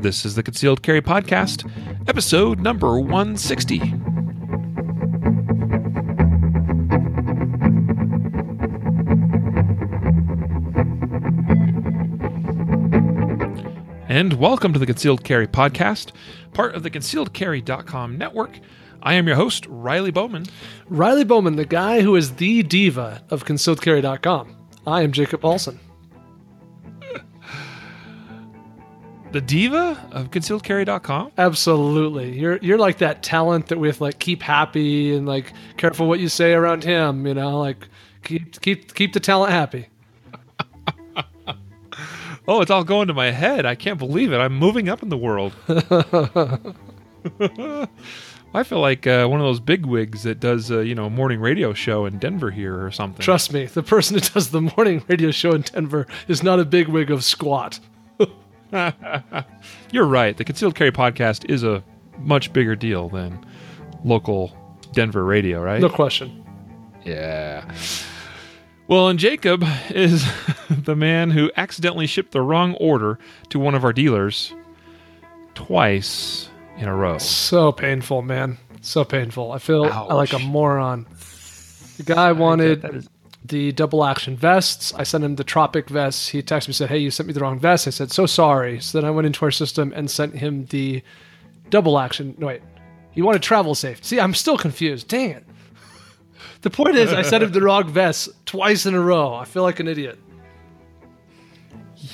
This is the Concealed Carry Podcast, episode number 160. And welcome to the Concealed Carry Podcast, part of the concealedcarry.com network. I am your host, Riley Bowman. Riley Bowman, the guy who is the diva of concealedcarry.com. I am Jacob Paulson. The diva of concealedcarry.com? Absolutely. You're you're like that talent that we with like keep happy and like careful what you say around him, you know, like keep keep keep the talent happy. Oh, it's all going to my head. I can't believe it. I'm moving up in the world. I feel like uh, one of those bigwigs that does, uh, you know, a morning radio show in Denver here or something. Trust me, the person who does the morning radio show in Denver is not a big wig of squat. You're right. The Concealed Carry podcast is a much bigger deal than local Denver radio, right? No question. Yeah. Well, and Jacob is the man who accidentally shipped the wrong order to one of our dealers twice in a row. So painful, man. So painful. I feel Ouch. like a moron. The guy wanted that is- the double action vests. I sent him the Tropic vests. He texted me said, "Hey, you sent me the wrong vest." I said, "So sorry." So then I went into our system and sent him the double action. No wait, he wanted travel safe. See, I'm still confused. Dang it. The point is, I sent him the wrong vest twice in a row. I feel like an idiot.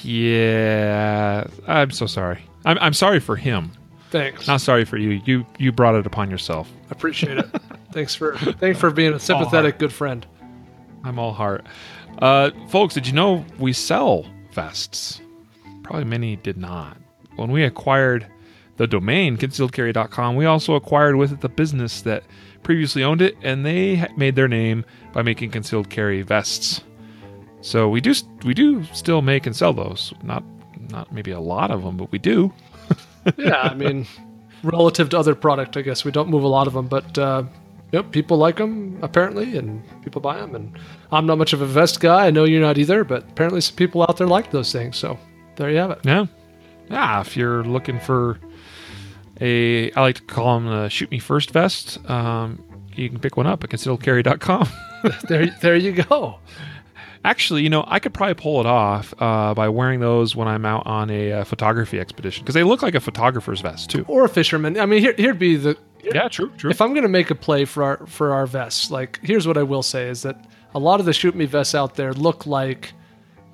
Yeah, I'm so sorry. I'm, I'm sorry for him. Thanks. Not sorry for you. You you brought it upon yourself. I appreciate it. thanks for thanks for being a sympathetic good friend. I'm all heart. Uh, folks, did you know we sell vests? Probably many did not. When we acquired the domain concealedcarry.com, we also acquired with it the business that previously owned it, and they made their name by making concealed carry vests. So we do we do still make and sell those. Not not maybe a lot of them, but we do. yeah, I mean, relative to other product, I guess we don't move a lot of them, but uh, yep, people like them apparently, and people buy them. And I'm not much of a vest guy. I know you're not either, but apparently some people out there like those things. So there you have it. Yeah. Yeah, if you're looking for a, I like to call them a shoot me first vest, um, you can pick one up at concealedcarry.com. there, there you go. Actually, you know, I could probably pull it off uh, by wearing those when I'm out on a uh, photography expedition because they look like a photographer's vest too. Or a fisherman. I mean, here, here'd be the. Yeah, true, true. If I'm going to make a play for our for our vests, like here's what I will say is that a lot of the shoot me vests out there look like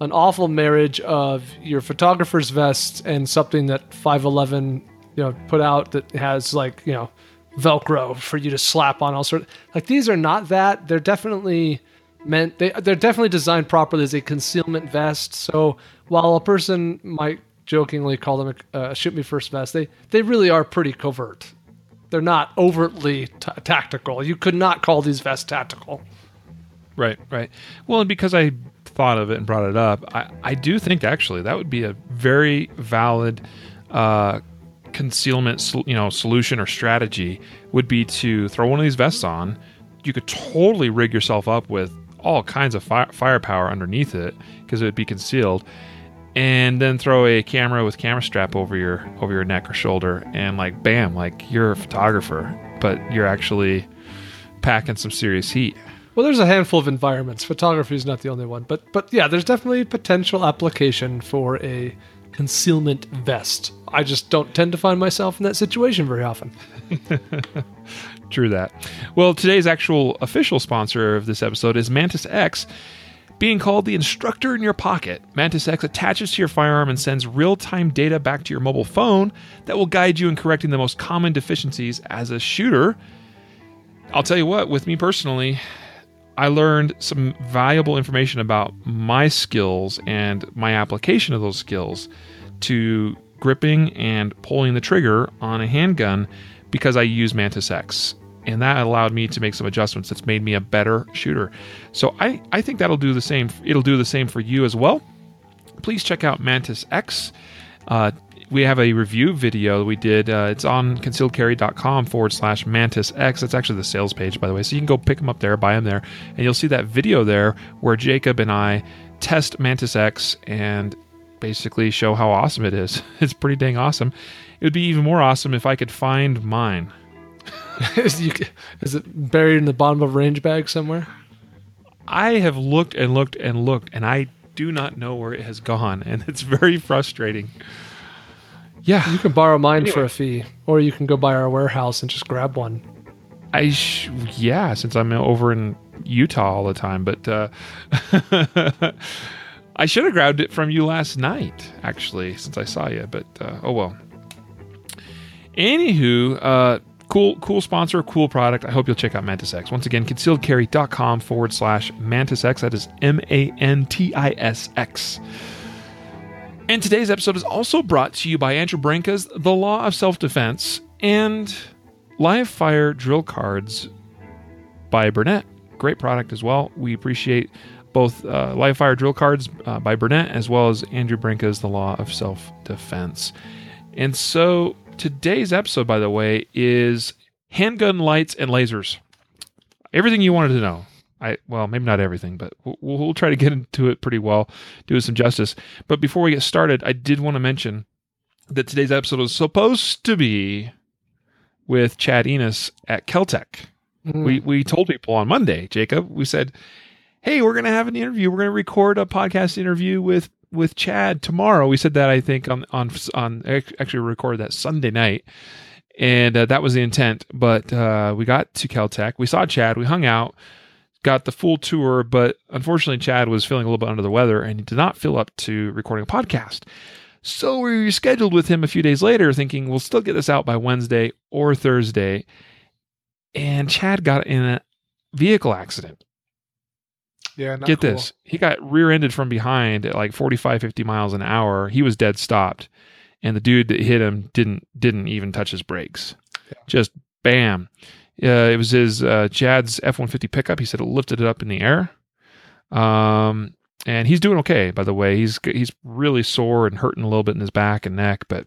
an awful marriage of your photographer's vest and something that 511 you know put out that has like you know velcro for you to slap on all sort like these are not that. They're definitely meant they, they're definitely designed properly as a concealment vest. So while a person might jokingly call them a, a shoot me first vest they they really are pretty covert they're not overtly t- tactical you could not call these vests tactical Right, right. Well, and because I thought of it and brought it up, I, I do think actually that would be a very valid uh, concealment, you know, solution or strategy would be to throw one of these vests on. You could totally rig yourself up with all kinds of fire, firepower underneath it because it would be concealed, and then throw a camera with camera strap over your over your neck or shoulder, and like bam, like you're a photographer, but you're actually packing some serious heat. Well, there's a handful of environments. Photography is not the only one, but but yeah, there's definitely potential application for a concealment vest. I just don't tend to find myself in that situation very often. True that. Well, today's actual official sponsor of this episode is Mantis X. Being called the instructor in your pocket, Mantis X attaches to your firearm and sends real time data back to your mobile phone that will guide you in correcting the most common deficiencies as a shooter. I'll tell you what, with me personally, I learned some valuable information about my skills and my application of those skills to gripping and pulling the trigger on a handgun because I use Mantis X. And that allowed me to make some adjustments that's made me a better shooter. So I, I think that'll do the same. It'll do the same for you as well. Please check out Mantis X. Uh, we have a review video we did. Uh, it's on concealedcarry.com forward slash mantis x. That's actually the sales page, by the way. So you can go pick them up there, buy them there, and you'll see that video there where Jacob and I test Mantis X and basically show how awesome it is. It's pretty dang awesome. It would be even more awesome if I could find mine. is, you, is it buried in the bottom of a range bag somewhere? I have looked and looked and looked, and I do not know where it has gone, and it's very frustrating. Yeah, You can borrow mine for a fee, or you can go by our warehouse and just grab one. I sh- yeah, since I'm over in Utah all the time, but uh, I should have grabbed it from you last night, actually, since I saw you. But uh, oh well. Anywho, uh, cool, cool sponsor, cool product. I hope you'll check out Mantis X. Once again, concealedcarry.com forward slash Mantis X. That is M A N T I S X. And today's episode is also brought to you by Andrew Branca's The Law of Self Defense and Live Fire Drill Cards by Burnett. Great product as well. We appreciate both uh, Live Fire Drill Cards uh, by Burnett as well as Andrew Branca's The Law of Self Defense. And so today's episode, by the way, is handgun lights and lasers. Everything you wanted to know. I well, maybe not everything, but we'll, we'll try to get into it pretty well, do it some justice. But before we get started, I did want to mention that today's episode was supposed to be with Chad Enos at Keltec. Mm. We we told people on Monday, Jacob. We said, "Hey, we're going to have an interview. We're going to record a podcast interview with with Chad tomorrow." We said that I think on on on actually recorded that Sunday night, and uh, that was the intent. But uh, we got to Keltec, We saw Chad. We hung out. Got the full tour, but unfortunately, Chad was feeling a little bit under the weather and he did not feel up to recording a podcast. So we rescheduled with him a few days later, thinking we'll still get this out by Wednesday or Thursday. And Chad got in a vehicle accident. Yeah, Get cool. this. He got rear ended from behind at like 45, 50 miles an hour. He was dead stopped. And the dude that hit him didn't didn't even touch his brakes. Yeah. Just bam. Uh, it was his uh, Chad's F one fifty pickup. He said it lifted it up in the air. Um, and he's doing okay, by the way. He's he's really sore and hurting a little bit in his back and neck, but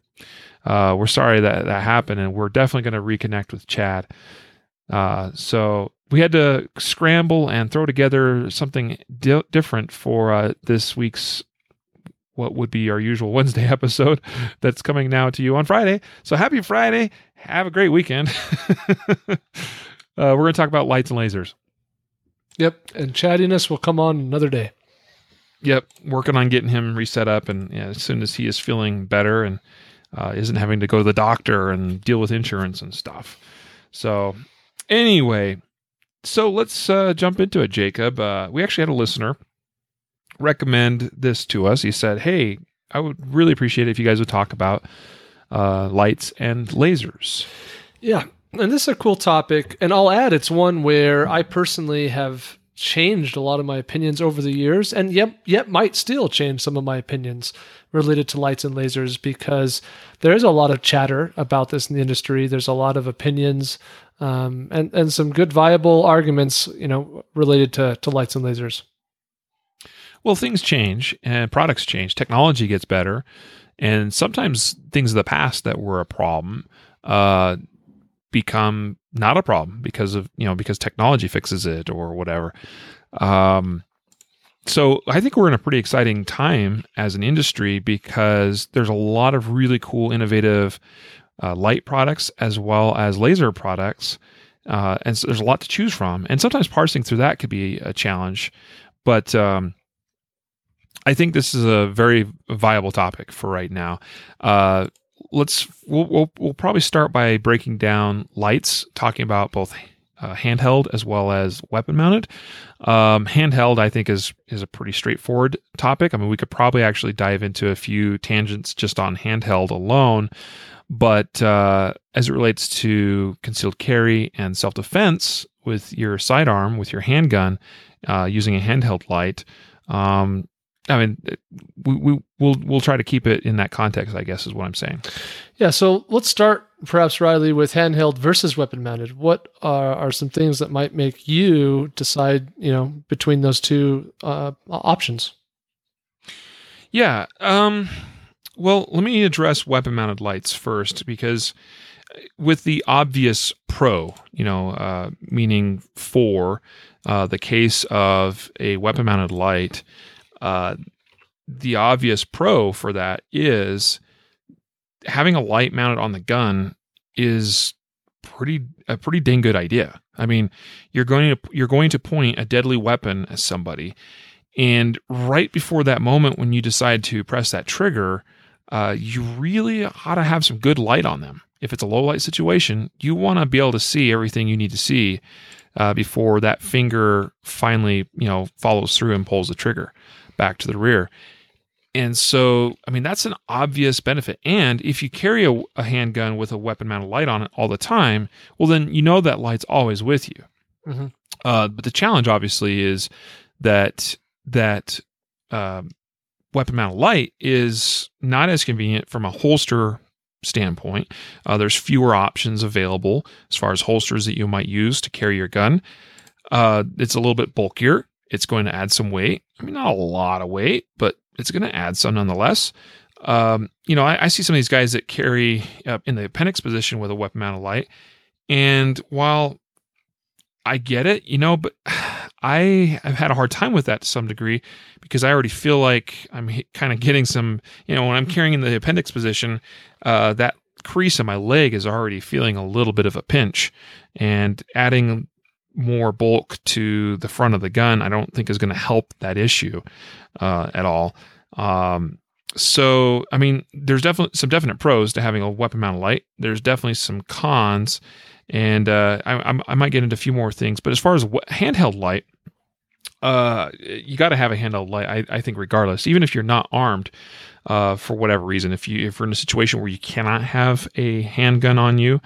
uh, we're sorry that that happened, and we're definitely going to reconnect with Chad. Uh, so we had to scramble and throw together something di- different for uh, this week's what would be our usual Wednesday episode that's coming now to you on Friday. So happy Friday. Have a great weekend. uh, we're going to talk about lights and lasers. Yep, and Chad Enos will come on another day. Yep, working on getting him reset up, and yeah, as soon as he is feeling better and uh, isn't having to go to the doctor and deal with insurance and stuff. So, anyway, so let's uh, jump into it, Jacob. Uh, we actually had a listener recommend this to us. He said, "Hey, I would really appreciate it if you guys would talk about uh, lights and lasers." Yeah, and this is a cool topic, and I'll add it's one where I personally have changed a lot of my opinions over the years, and yet yet might still change some of my opinions related to lights and lasers because there is a lot of chatter about this in the industry. There's a lot of opinions. Um, and and some good viable arguments, you know, related to to lights and lasers. Well, things change and products change. Technology gets better, and sometimes things of the past that were a problem uh, become not a problem because of you know because technology fixes it or whatever. Um, so I think we're in a pretty exciting time as an industry because there's a lot of really cool, innovative uh, light products as well as laser products. Uh, and so there's a lot to choose from. And sometimes parsing through that could be a challenge. But um, I think this is a very viable topic for right now. Uh, let's we'll, we'll, we'll probably start by breaking down lights, talking about both uh, handheld as well as weapon mounted. Um, handheld, I think, is is a pretty straightforward topic. I mean, we could probably actually dive into a few tangents just on handheld alone. But uh, as it relates to concealed carry and self defense with your sidearm, with your handgun, uh, using a handheld light, um, I mean, we, we we'll we'll try to keep it in that context. I guess is what I'm saying. Yeah, so let's start perhaps Riley with handheld versus weapon mounted. What are, are some things that might make you decide, you know, between those two uh, options? Yeah. Um, well, let me address weapon mounted lights first because with the obvious pro, you know, uh, meaning for uh, the case of a weapon mounted light, uh, the obvious pro for that is having a light mounted on the gun is pretty a pretty dang good idea. I mean, you're going to you're going to point a deadly weapon at somebody, and right before that moment when you decide to press that trigger, uh, you really ought to have some good light on them. If it's a low light situation, you want to be able to see everything you need to see uh, before that finger finally, you know, follows through and pulls the trigger back to the rear. And so, I mean, that's an obvious benefit. And if you carry a, a handgun with a weapon mounted light on it all the time, well, then you know that light's always with you. Mm-hmm. Uh, but the challenge, obviously, is that that uh, weapon mounted light is not as convenient from a holster standpoint. Uh, there's fewer options available as far as holsters that you might use to carry your gun. Uh, it's a little bit bulkier. It's going to add some weight. I mean, not a lot of weight, but it's going to add some nonetheless. Um, you know, I, I, see some of these guys that carry uh, in the appendix position with a weapon mounted light. And while I get it, you know, but I have had a hard time with that to some degree because I already feel like I'm kind of getting some, you know, when I'm carrying in the appendix position, uh, that crease in my leg is already feeling a little bit of a pinch. And adding more bulk to the front of the gun, I don't think is going to help that issue uh, at all. Um, so, I mean, there's definitely some definite pros to having a weapon mounted light. There's definitely some cons, and uh, I, I, might get into a few more things. But as far as handheld light, uh, you got to have a handheld light. I, I, think, regardless, even if you're not armed, uh, for whatever reason, if you if you're in a situation where you cannot have a handgun on you,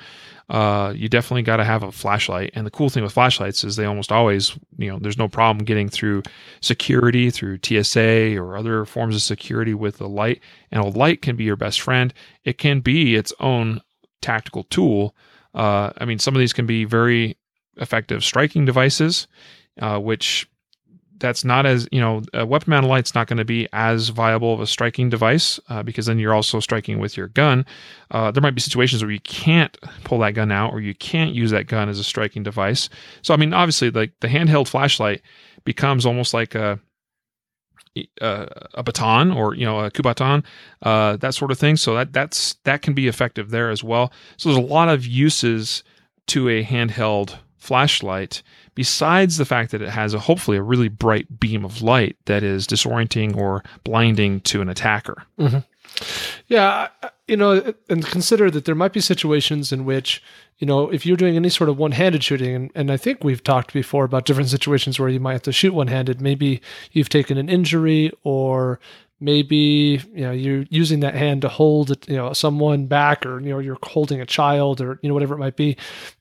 uh, you definitely got to have a flashlight. And the cool thing with flashlights is they almost always, you know, there's no problem getting through security, through TSA or other forms of security with a light. And a light can be your best friend. It can be its own tactical tool. Uh, I mean, some of these can be very effective striking devices, uh, which that's not as you know a weapon mounted light's not going to be as viable of a striking device uh, because then you're also striking with your gun uh, there might be situations where you can't pull that gun out or you can't use that gun as a striking device so i mean obviously like the handheld flashlight becomes almost like a uh, a baton or you know a Kubotan, uh, that sort of thing. So that that's that can be effective there as well. So there's a lot of uses to a handheld flashlight besides the fact that it has a hopefully a really bright beam of light that is disorienting or blinding to an attacker. Mm-hmm. Yeah, you know, and consider that there might be situations in which, you know, if you're doing any sort of one handed shooting, and, and I think we've talked before about different situations where you might have to shoot one handed, maybe you've taken an injury or maybe you know you're using that hand to hold you know someone back or you know you're holding a child or you know whatever it might be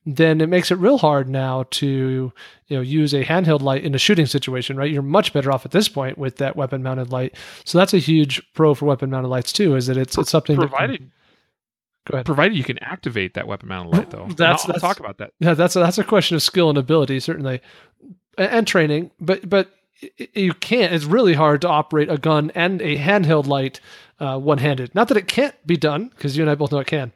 then it makes it real hard now to you know use a handheld light in a shooting situation right you're much better off at this point with that weapon mounted light so that's a huge pro for weapon mounted lights too is that it's it's something provided that, Go ahead. Provided you can activate that weapon mounted light, though. that's, I'll talk about that. Yeah, that's a, that's a question of skill and ability, certainly, and, and training. But but you can't. It's really hard to operate a gun and a handheld light uh, one-handed. Not that it can't be done, because you and I both know it can.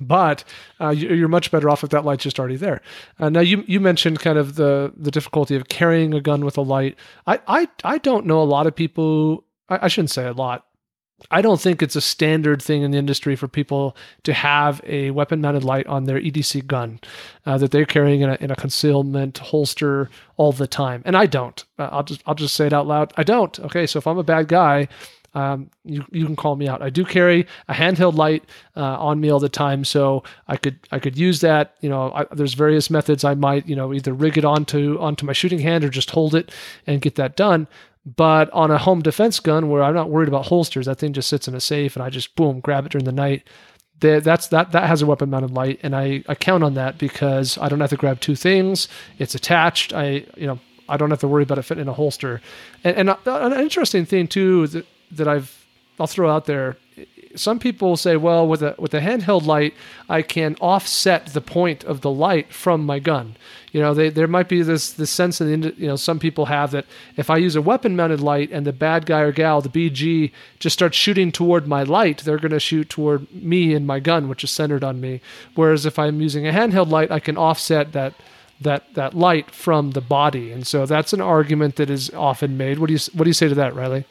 But uh, you're much better off if that light's just already there. Uh, now you you mentioned kind of the the difficulty of carrying a gun with a light. I I, I don't know a lot of people. I, I shouldn't say a lot. I don't think it's a standard thing in the industry for people to have a weapon mounted light on their EDC gun uh, that they're carrying in a, in a, concealment holster all the time. And I don't. Uh, I'll just I'll just say it out loud. I don't. Okay, so if I'm a bad guy, um, you you can call me out. I do carry a handheld light uh, on me all the time, so I could I could use that. You know, I, there's various methods I might you know either rig it onto onto my shooting hand or just hold it and get that done. But on a home defense gun where I'm not worried about holsters, that thing just sits in a safe and I just boom, grab it during the night. That's that that has a weapon mounted light, and I, I count on that because I don't have to grab two things. It's attached. I you know I don't have to worry about it fitting in a holster. And, and uh, an interesting thing too that that I've I'll throw out there some people say, well, with a with a handheld light, I can offset the point of the light from my gun. You know, they, there might be this this sense the you know some people have that if I use a weapon mounted light and the bad guy or gal, the BG, just starts shooting toward my light, they're going to shoot toward me and my gun, which is centered on me. Whereas if I'm using a handheld light, I can offset that that that light from the body, and so that's an argument that is often made. What do you what do you say to that, Riley?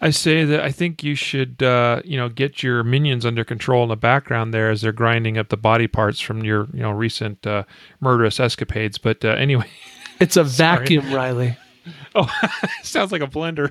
I say that I think you should, uh, you know, get your minions under control in the background there as they're grinding up the body parts from your, you know, recent uh, murderous escapades. But uh, anyway, It's a vacuum, Riley. oh, sounds like a blender.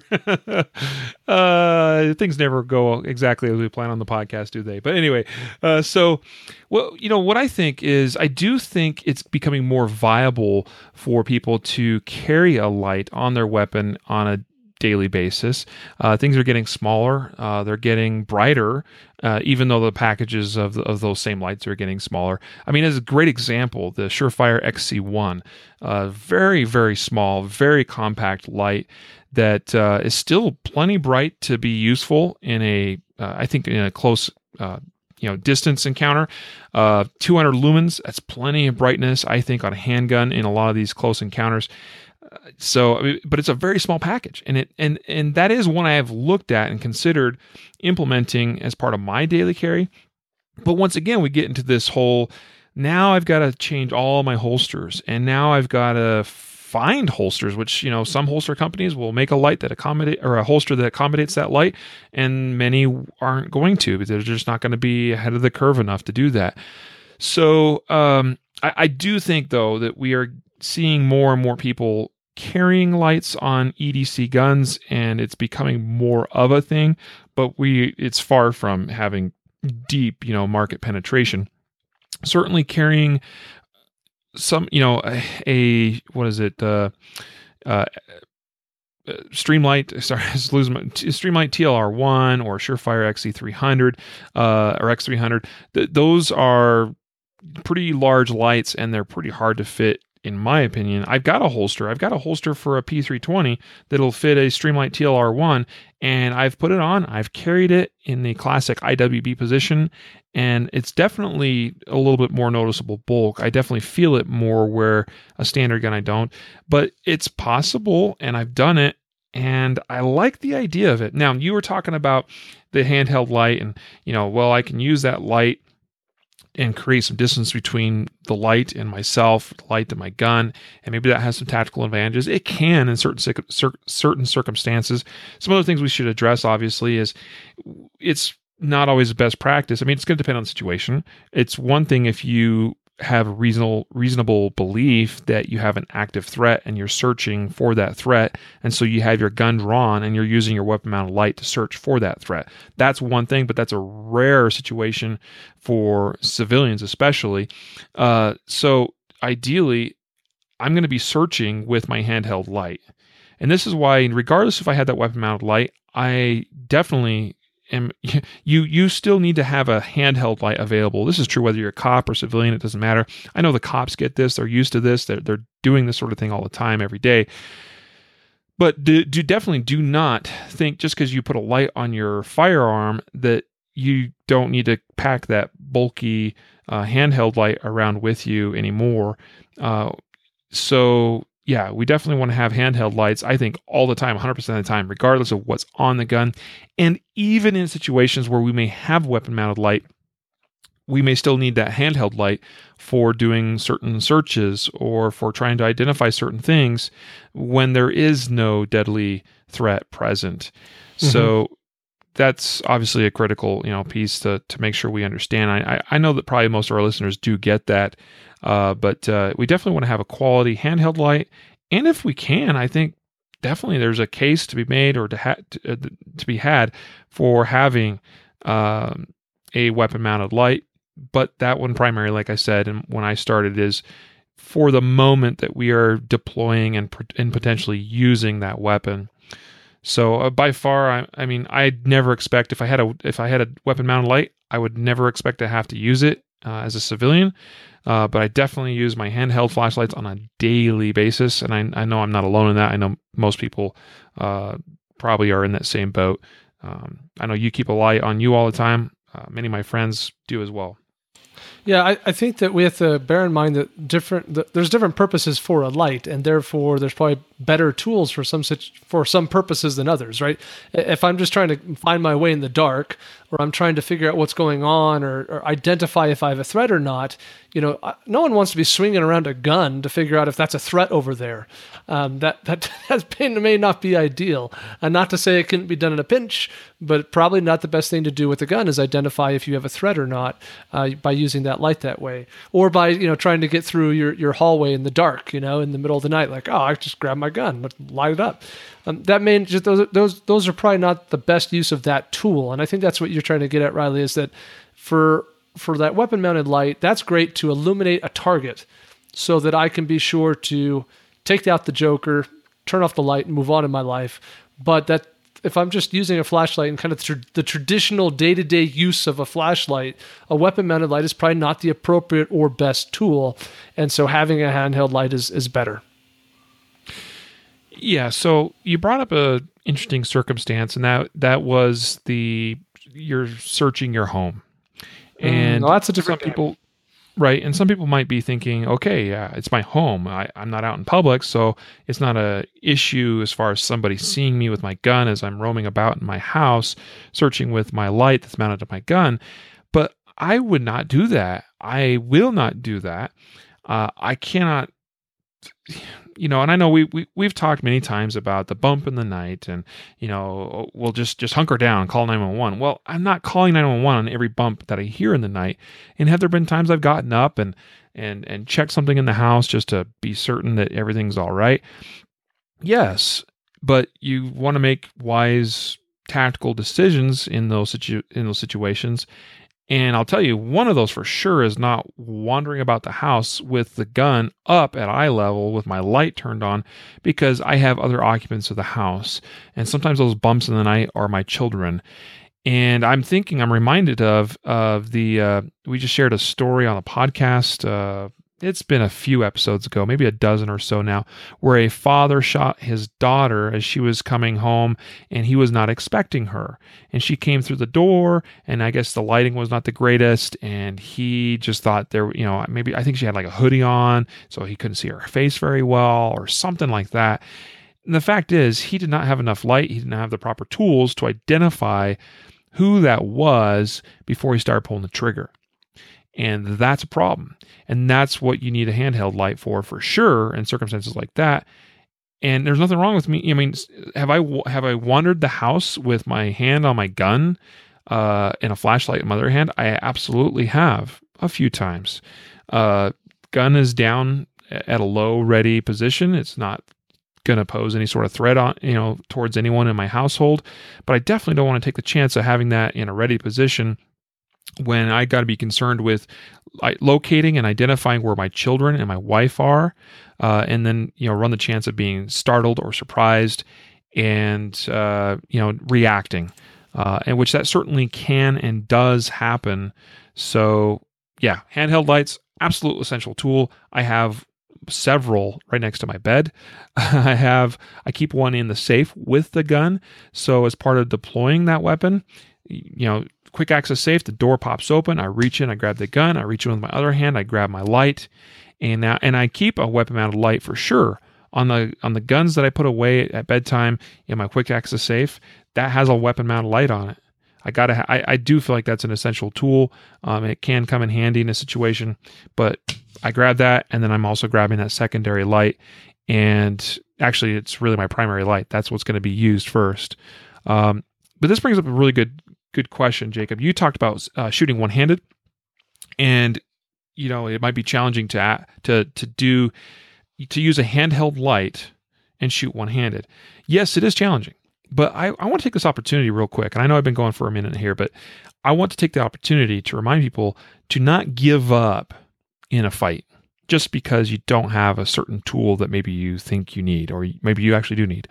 uh, things never go exactly as we plan on the podcast, do they? But anyway, uh, so well, you know what I think is I do think it's becoming more viable for people to carry a light on their weapon on a daily basis. Uh, things are getting smaller, uh, they're getting brighter, uh, even though the packages of, of those same lights are getting smaller. I mean, as a great example, the Surefire XC1, uh, very, very small, very compact light that uh, is still plenty bright to be useful in a, uh, I think, in a close you know distance encounter uh 200 lumens that's plenty of brightness i think on a handgun in a lot of these close encounters so I mean, but it's a very small package. And it and and that is one i have looked at and considered implementing as part of my daily carry. But once again we get into this whole now i've got to change all my holsters. And now i've got to find holsters which you know some holster companies will make a light that accommodate or a holster that accommodates that light and many aren't going to because they're just not going to be ahead of the curve enough to do that. So um, I, I do think though that we are seeing more and more people carrying lights on EDC guns and it's becoming more of a thing, but we it's far from having deep, you know, market penetration. Certainly carrying some, you know, a, a what is it? Uh, uh, Streamlight, sorry, I was losing my, Streamlight TLR1 or Surefire XC300 uh, or X300. Th- those are pretty large lights and they're pretty hard to fit in my opinion, I've got a holster. I've got a holster for a P320 that'll fit a Streamlight TLR1, and I've put it on. I've carried it in the classic IWB position, and it's definitely a little bit more noticeable bulk. I definitely feel it more where a standard gun I don't, but it's possible, and I've done it, and I like the idea of it. Now, you were talking about the handheld light, and you know, well, I can use that light and create some distance between the light and myself, the light and my gun, and maybe that has some tactical advantages. It can in certain certain circumstances. Some other things we should address, obviously, is it's not always the best practice. I mean, it's going to depend on the situation. It's one thing if you have a reasonable reasonable belief that you have an active threat and you're searching for that threat. And so you have your gun drawn and you're using your weapon mounted light to search for that threat. That's one thing but that's a rare situation for civilians especially. Uh, so ideally i'm going to be searching with my handheld light. And this is why regardless if i had that weapon mounted light i definitely and you you still need to have a handheld light available. This is true whether you're a cop or civilian. It doesn't matter. I know the cops get this; they're used to this. They're they're doing this sort of thing all the time, every day. But do, do definitely do not think just because you put a light on your firearm that you don't need to pack that bulky uh, handheld light around with you anymore. Uh, so yeah, we definitely want to have handheld lights, I think, all the time, 100% of the time, regardless of what's on the gun. And even in situations where we may have weapon mounted light, we may still need that handheld light for doing certain searches or for trying to identify certain things when there is no deadly threat present. Mm-hmm. So that's obviously a critical, you know, piece to to make sure we understand. I I know that probably most of our listeners do get that, uh, but uh, we definitely want to have a quality handheld light, and if we can, I think definitely there's a case to be made or to ha- to, uh, to be had for having um, a weapon mounted light. But that one primary, like I said, and when I started, is for the moment that we are deploying and and potentially using that weapon. So uh, by far, I, I mean, I'd never expect if I had a if I had a weapon mounted light, I would never expect to have to use it uh, as a civilian. Uh, but I definitely use my handheld flashlights on a daily basis, and I, I know I'm not alone in that. I know most people uh, probably are in that same boat. Um, I know you keep a light on you all the time. Uh, many of my friends do as well. Yeah, I, I think that we have to bear in mind that different that there's different purposes for a light, and therefore there's probably better tools for some such for some purposes than others, right? If I'm just trying to find my way in the dark, or I'm trying to figure out what's going on, or, or identify if I have a threat or not, you know, no one wants to be swinging around a gun to figure out if that's a threat over there. Um, that that been may not be ideal, and not to say it couldn't be done in a pinch, but probably not the best thing to do with a gun is identify if you have a threat or not uh, by using that light that way, or by you know trying to get through your your hallway in the dark, you know, in the middle of the night, like oh, I just grab my gun, but light it up. Um, that may just those those those are probably not the best use of that tool, and I think that's what you're trying to get at, Riley, is that for for that weapon mounted light, that's great to illuminate a target so that I can be sure to take out the Joker, turn off the light, and move on in my life. But that if I'm just using a flashlight and kind of tr- the traditional day to day use of a flashlight, a weapon mounted light is probably not the appropriate or best tool. And so having a handheld light is, is better. Yeah. So you brought up a interesting circumstance, and that that was the you're searching your home Mm, and well, that's a different game. people right and some people might be thinking okay yeah it's my home. I, i'm not out in public so it's not a issue as far as somebody seeing me with my gun as i'm roaming about in my house searching with my light that's mounted to my gun. But i would not do that. I will not do that. Uh, i cannot you know, and I know we, we we've talked many times about the bump in the night, and you know, we'll just just hunker down, call nine one one. Well, I'm not calling nine one one on every bump that I hear in the night. And have there been times I've gotten up and and and checked something in the house just to be certain that everything's all right? Yes, but you want to make wise tactical decisions in those situ- in those situations and I'll tell you, one of those for sure is not wandering about the house with the gun up at eye level with my light turned on because I have other occupants of the house. And sometimes those bumps in the night are my children. And I'm thinking, I'm reminded of of the uh, we just shared a story on a podcast uh, it's been a few episodes ago, maybe a dozen or so now, where a father shot his daughter as she was coming home and he was not expecting her. And she came through the door, and I guess the lighting was not the greatest. And he just thought there, you know, maybe I think she had like a hoodie on, so he couldn't see her face very well or something like that. And the fact is, he did not have enough light, he didn't have the proper tools to identify who that was before he started pulling the trigger. And that's a problem. And that's what you need a handheld light for, for sure, in circumstances like that. And there's nothing wrong with me. I mean, have I have I wandered the house with my hand on my gun uh, and a flashlight in my other hand? I absolutely have a few times. Uh, gun is down at a low ready position. It's not going to pose any sort of threat on you know towards anyone in my household, but I definitely don't want to take the chance of having that in a ready position when I got to be concerned with locating and identifying where my children and my wife are, uh, and then you know run the chance of being startled or surprised, and uh, you know reacting, uh, and which that certainly can and does happen. So yeah, handheld lights, absolute essential tool. I have several right next to my bed. I have I keep one in the safe with the gun. So as part of deploying that weapon, you know, quick access safe, the door pops open. I reach in, I grab the gun, I reach in with my other hand, I grab my light, and now and I keep a weapon mounted light for sure on the on the guns that I put away at bedtime in my quick access safe. That has a weapon mounted light on it. I gotta. I, I do feel like that's an essential tool. Um, it can come in handy in a situation, but I grab that, and then I'm also grabbing that secondary light. And actually, it's really my primary light. That's what's going to be used first. Um, but this brings up a really good good question, Jacob. You talked about uh, shooting one handed, and you know it might be challenging to to to do to use a handheld light and shoot one handed. Yes, it is challenging, but I, I want to take this opportunity real quick, and I know I've been going for a minute here, but I want to take the opportunity to remind people to not give up in a fight just because you don't have a certain tool that maybe you think you need or maybe you actually do need.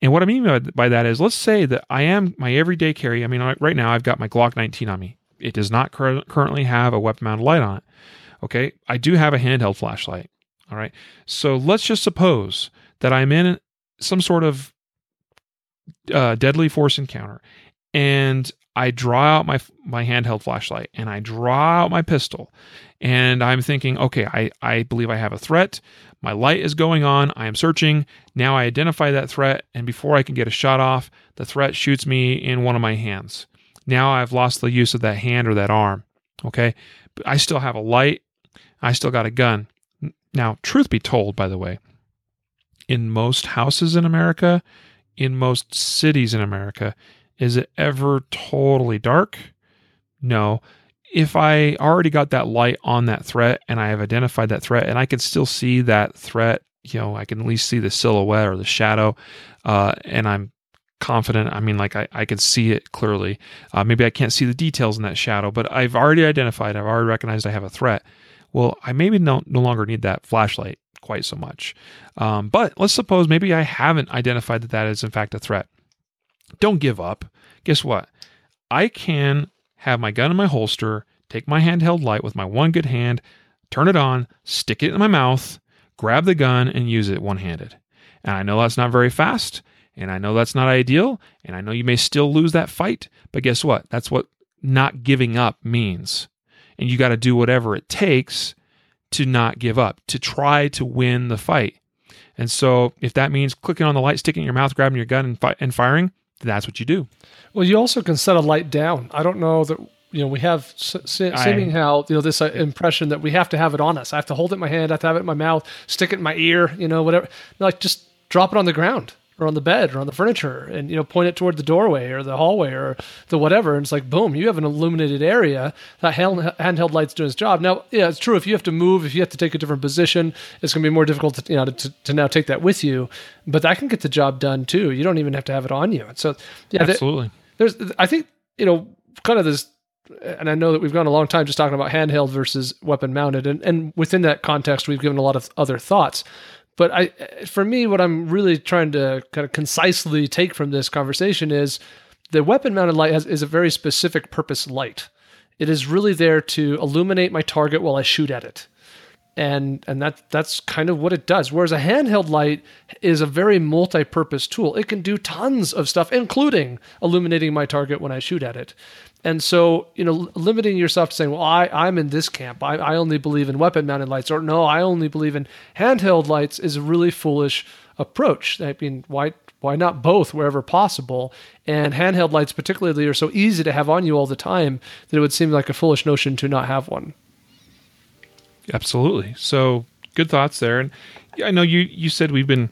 And what I mean by, that is, let's say that I am my everyday carry. I mean, right now I've got my Glock 19 on me. It does not cur- currently have a weapon mounted light on it. Okay. I do have a handheld flashlight. All right. So let's just suppose that I'm in some sort of uh, deadly force encounter and I draw out my my handheld flashlight and I draw out my pistol and I'm thinking, okay, I, I believe I have a threat. My light is going on. I am searching. Now I identify that threat, and before I can get a shot off, the threat shoots me in one of my hands. Now I've lost the use of that hand or that arm. Okay. But I still have a light. I still got a gun. Now, truth be told, by the way, in most houses in America, in most cities in America, is it ever totally dark? No. If I already got that light on that threat and I have identified that threat and I can still see that threat, you know, I can at least see the silhouette or the shadow, uh, and I'm confident. I mean, like I, I can see it clearly. Uh, maybe I can't see the details in that shadow, but I've already identified, I've already recognized I have a threat. Well, I maybe no, no longer need that flashlight quite so much. Um, but let's suppose maybe I haven't identified that that is in fact a threat. Don't give up. Guess what? I can have my gun in my holster, take my handheld light with my one good hand, turn it on, stick it in my mouth, grab the gun, and use it one handed. And I know that's not very fast, and I know that's not ideal, and I know you may still lose that fight, but guess what? That's what not giving up means. And you got to do whatever it takes to not give up, to try to win the fight. And so, if that means clicking on the light, sticking in your mouth, grabbing your gun, and, fi- and firing, that's what you do. Well, you also can set a light down. I don't know that you know we have seeming how you know this uh, impression that we have to have it on us. I have to hold it in my hand. I have to have it in my mouth. Stick it in my ear. You know, whatever. Like just drop it on the ground or on the bed or on the furniture, and you know, point it toward the doorway or the hallway or the whatever. And it's like boom, you have an illuminated area. That handheld light's doing its job. Now, yeah, it's true. If you have to move, if you have to take a different position, it's going to be more difficult to you know to, to now take that with you. But that can get the job done too. You don't even have to have it on you. And so, yeah, Absolutely. there's I think you know kind of this and I know that we've gone a long time just talking about handheld versus weapon mounted and and within that context we've given a lot of other thoughts but I for me what I'm really trying to kind of concisely take from this conversation is the weapon mounted light has, is a very specific purpose light it is really there to illuminate my target while I shoot at it and and that that's kind of what it does. Whereas a handheld light is a very multi-purpose tool. It can do tons of stuff, including illuminating my target when I shoot at it. And so, you know, limiting yourself to saying, "Well, I, I'm in this camp. I, I only believe in weapon-mounted lights," or "No, I only believe in handheld lights," is a really foolish approach. I mean, why why not both wherever possible? And handheld lights, particularly, are so easy to have on you all the time that it would seem like a foolish notion to not have one. Absolutely. So good thoughts there. And I know you you said we've been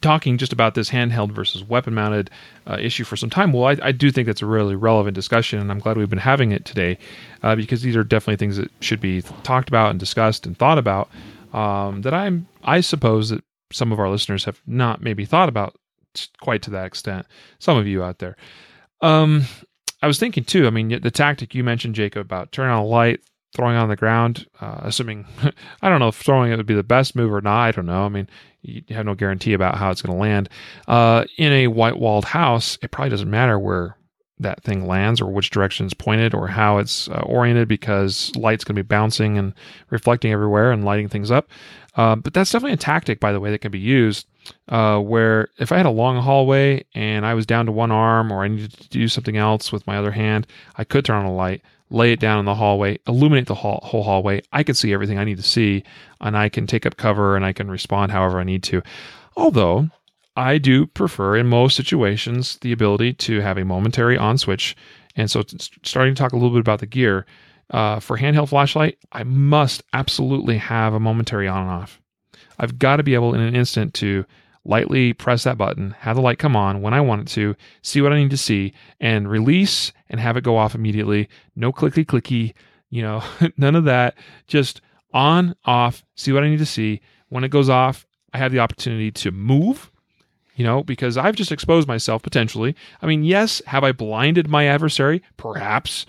talking just about this handheld versus weapon mounted uh, issue for some time. Well, I, I, do think that's a really relevant discussion, and I'm glad we've been having it today uh, because these are definitely things that should be talked about and discussed and thought about. Um, that I'm I suppose that some of our listeners have not maybe thought about quite to that extent. Some of you out there. Um, I was thinking too. I mean, the tactic you mentioned, Jacob, about turn on a light, throwing on the ground, uh, assuming I don't know if throwing it would be the best move or not. I don't know. I mean, you have no guarantee about how it's going to land. Uh, in a white walled house, it probably doesn't matter where that thing lands or which direction it's pointed or how it's uh, oriented because light's going to be bouncing and reflecting everywhere and lighting things up. Uh, but that's definitely a tactic, by the way, that can be used. Uh, where if I had a long hallway and I was down to one arm or I needed to do something else with my other hand, I could turn on a light lay it down in the hallway, illuminate the whole, whole hallway. I can see everything I need to see, and I can take up cover and I can respond however I need to. Although I do prefer, in most situations, the ability to have a momentary on switch. And so, starting to talk a little bit about the gear uh, for handheld flashlight, I must absolutely have a momentary on and off. I've got to be able in an instant to lightly press that button, have the light come on when I want it to, see what I need to see, and release and have it go off immediately. No clicky clicky, you know, none of that. Just on, off, see what I need to see. When it goes off, I have the opportunity to move, you know, because I've just exposed myself potentially. I mean, yes, have I blinded my adversary? Perhaps.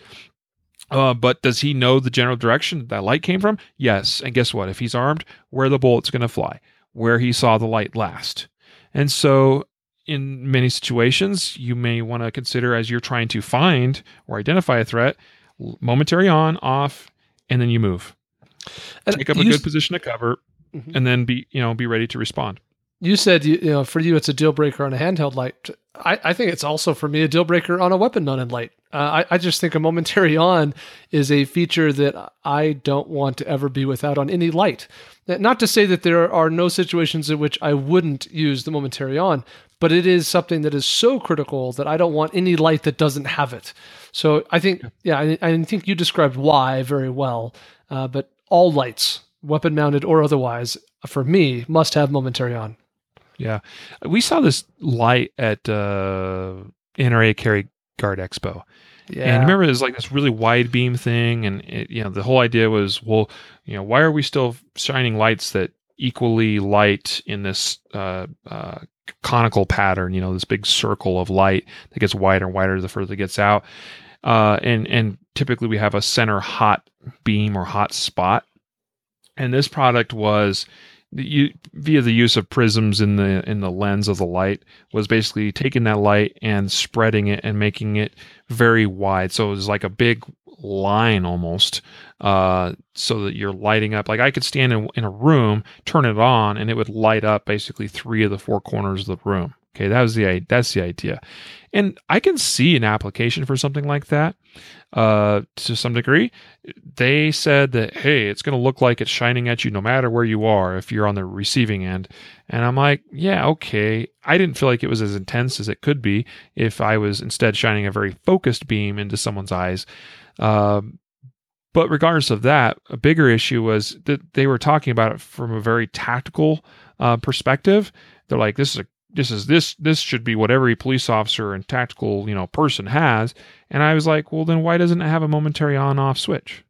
Uh, but does he know the general direction that light came from? Yes. And guess what? If he's armed, where the bullet's going to fly where he saw the light last. And so, in many situations, you may want to consider as you're trying to find or identify a threat, momentary on, off, and then you move. And Take up a good position to cover, mm-hmm. and then be you know be ready to respond. You said you, you know for you it's a deal breaker on a handheld light. I, I think it's also for me a deal breaker on a weapon mounted light. Uh, I, I just think a momentary on is a feature that I don't want to ever be without on any light. Not to say that there are no situations in which I wouldn't use the momentary on, but it is something that is so critical that I don't want any light that doesn't have it. So I think, yeah, I, I think you described why very well. Uh, but all lights, weapon mounted or otherwise, for me, must have momentary on. Yeah, we saw this light at uh, NRA Carry Guard Expo. Yeah. And remember, was like this really wide beam thing, and it, you know the whole idea was, well, you know, why are we still shining lights that equally light in this uh, uh, conical pattern? You know, this big circle of light that gets wider and wider the further it gets out, uh, and and typically we have a center hot beam or hot spot, and this product was you, via the use of prisms in the in the lens of the light was basically taking that light and spreading it and making it very wide. So it was like a big line almost uh, so that you're lighting up. Like i could stand in, in a room turn it on and it would light up basically three of the four corners of the room okay that was the that's the idea and i can see an application for something like that uh, to some degree. They said that, hey, it's going to look like it's shining at you no matter where you are if you're on the receiving end. And I'm like, yeah, okay. I didn't feel like it was as intense as it could be if I was instead shining a very focused beam into someone's eyes. Um, but regardless of that, a bigger issue was that they were talking about it from a very tactical uh, perspective. They're like, this is a this is this this should be what every police officer and tactical you know person has. And i was like well then why doesn't it have a momentary on off switch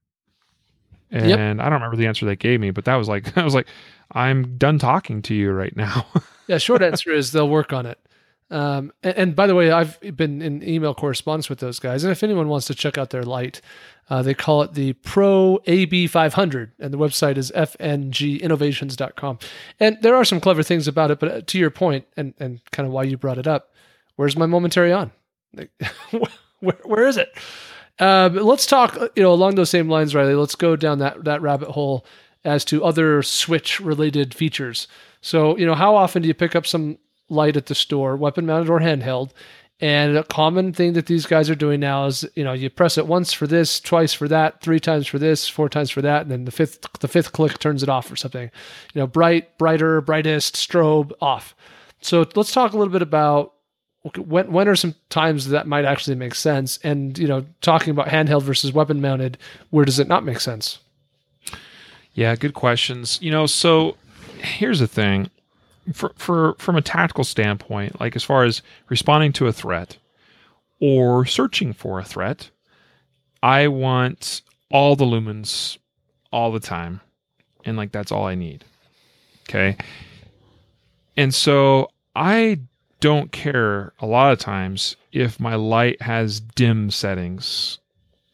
and yep. i don't remember the answer they gave me but that was like i was like i'm done talking to you right now. Yeah short answer is they'll work on it um, and, and, by the way, I've been in email correspondence with those guys. And if anyone wants to check out their light, uh, they call it the Pro AB500, and the website is fnginnovations.com. And there are some clever things about it, but uh, to your point, and, and kind of why you brought it up, where's my momentary on? Like, where, where is it? Uh, let's talk, you know, along those same lines, Riley. Let's go down that, that rabbit hole as to other Switch related features. So, you know, how often do you pick up some light at the store, weapon mounted or handheld. And a common thing that these guys are doing now is, you know, you press it once for this, twice for that, three times for this, four times for that, and then the fifth the fifth click turns it off or something. You know, bright, brighter, brightest, strobe off. So let's talk a little bit about when when are some times that might actually make sense, and you know, talking about handheld versus weapon mounted, where does it not make sense? Yeah, good questions. You know, so here's the thing for, for from a tactical standpoint, like as far as responding to a threat or searching for a threat, I want all the lumens all the time. And like that's all I need. Okay. And so I don't care a lot of times if my light has dim settings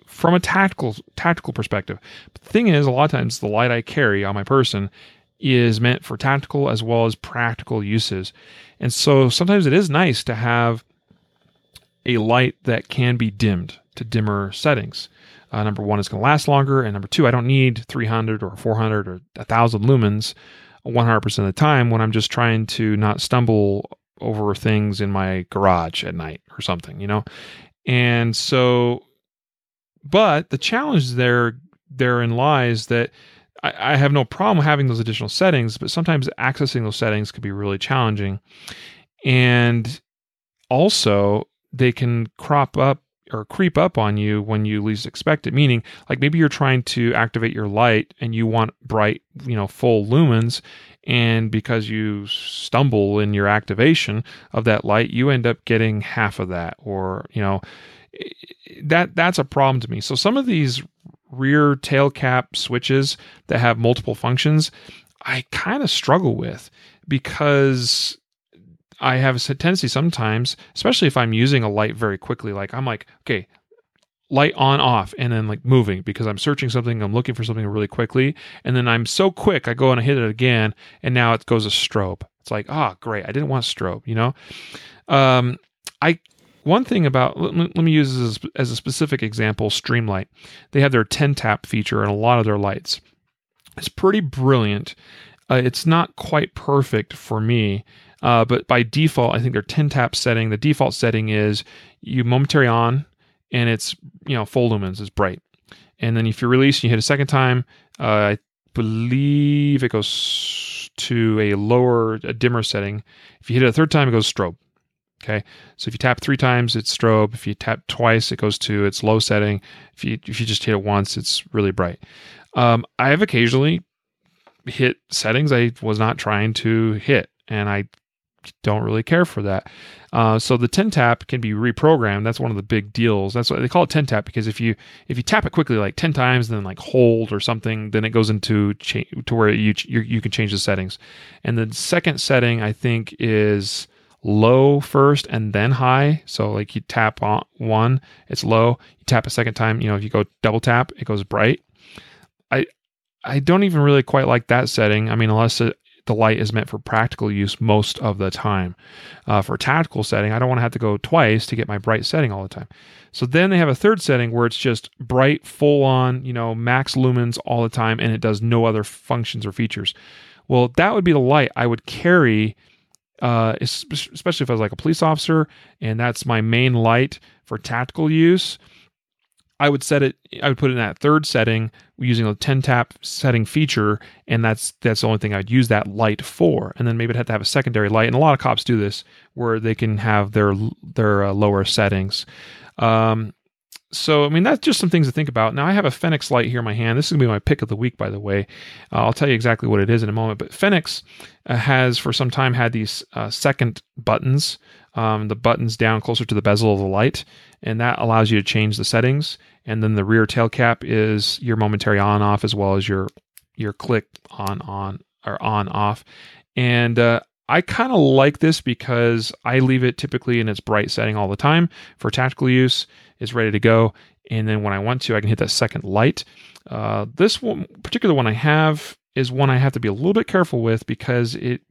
from a tactical tactical perspective. But the thing is, a lot of times the light I carry on my person is meant for tactical as well as practical uses. And so sometimes it is nice to have a light that can be dimmed to dimmer settings. Uh, number one, it's going to last longer. And number two, I don't need 300 or 400 or 1,000 lumens 100% of the time when I'm just trying to not stumble over things in my garage at night or something, you know? And so, but the challenge there therein lies that I, I have no problem having those additional settings, but sometimes accessing those settings can be really challenging. And also, they can crop up or creep up on you when you least expect it. Meaning, like maybe you're trying to activate your light and you want bright, you know, full lumens. And because you stumble in your activation of that light, you end up getting half of that, or, you know, that that's a problem to me. So some of these rear tail cap switches that have multiple functions, I kind of struggle with because I have a tendency sometimes, especially if I'm using a light very quickly, like I'm like, okay, light on off and then like moving because I'm searching something, I'm looking for something really quickly. And then I'm so quick, I go and I hit it again and now it goes a strobe. It's like, ah, oh, great. I didn't want strobe, you know? Um, I one thing about let me, let me use as, as a specific example streamlight they have their 10 tap feature in a lot of their lights it's pretty brilliant uh, it's not quite perfect for me uh, but by default i think their 10 tap setting the default setting is you momentary on and it's you know full lumens, is bright. And then if you release and you hit a second time, uh, I believe it goes to a lower, a dimmer setting. If you hit it a third time, it goes strobe. Okay, so if you tap three times, it's strobe. If you tap twice, it goes to its low setting. If you if you just hit it once, it's really bright. Um, I have occasionally hit settings I was not trying to hit, and I don't really care for that. Uh, so the 10 tap can be reprogrammed. That's one of the big deals. That's why they call it 10 tap because if you if you tap it quickly like 10 times, and then like hold or something, then it goes into cha- to where you you you can change the settings. And the second setting I think is low first and then high. So like you tap on one, it's low. You tap a second time. You know if you go double tap, it goes bright. I I don't even really quite like that setting. I mean, unless it, the light is meant for practical use most of the time. Uh, for tactical setting, I don't want to have to go twice to get my bright setting all the time. So then they have a third setting where it's just bright, full on, you know, max lumens all the time, and it does no other functions or features. Well, that would be the light I would carry, uh, especially if I was like a police officer, and that's my main light for tactical use. I would set it. I would put it in that third setting using a 10 tap setting feature, and that's that's the only thing I'd use that light for. And then maybe I'd have to have a secondary light, and a lot of cops do this where they can have their their uh, lower settings. Um, so I mean that's just some things to think about. Now I have a Fenix light here in my hand. This is gonna be my pick of the week, by the way. Uh, I'll tell you exactly what it is in a moment. But Fenix uh, has for some time had these uh, second buttons um, the buttons down closer to the bezel of the light, and that allows you to change the settings. And then the rear tail cap is your momentary on off as well as your your click on on or on off. And uh, I kind of like this because I leave it typically in its bright setting all the time for tactical use. It's ready to go, and then when I want to, I can hit that second light. Uh, this one, particular one I have is one I have to be a little bit careful with because it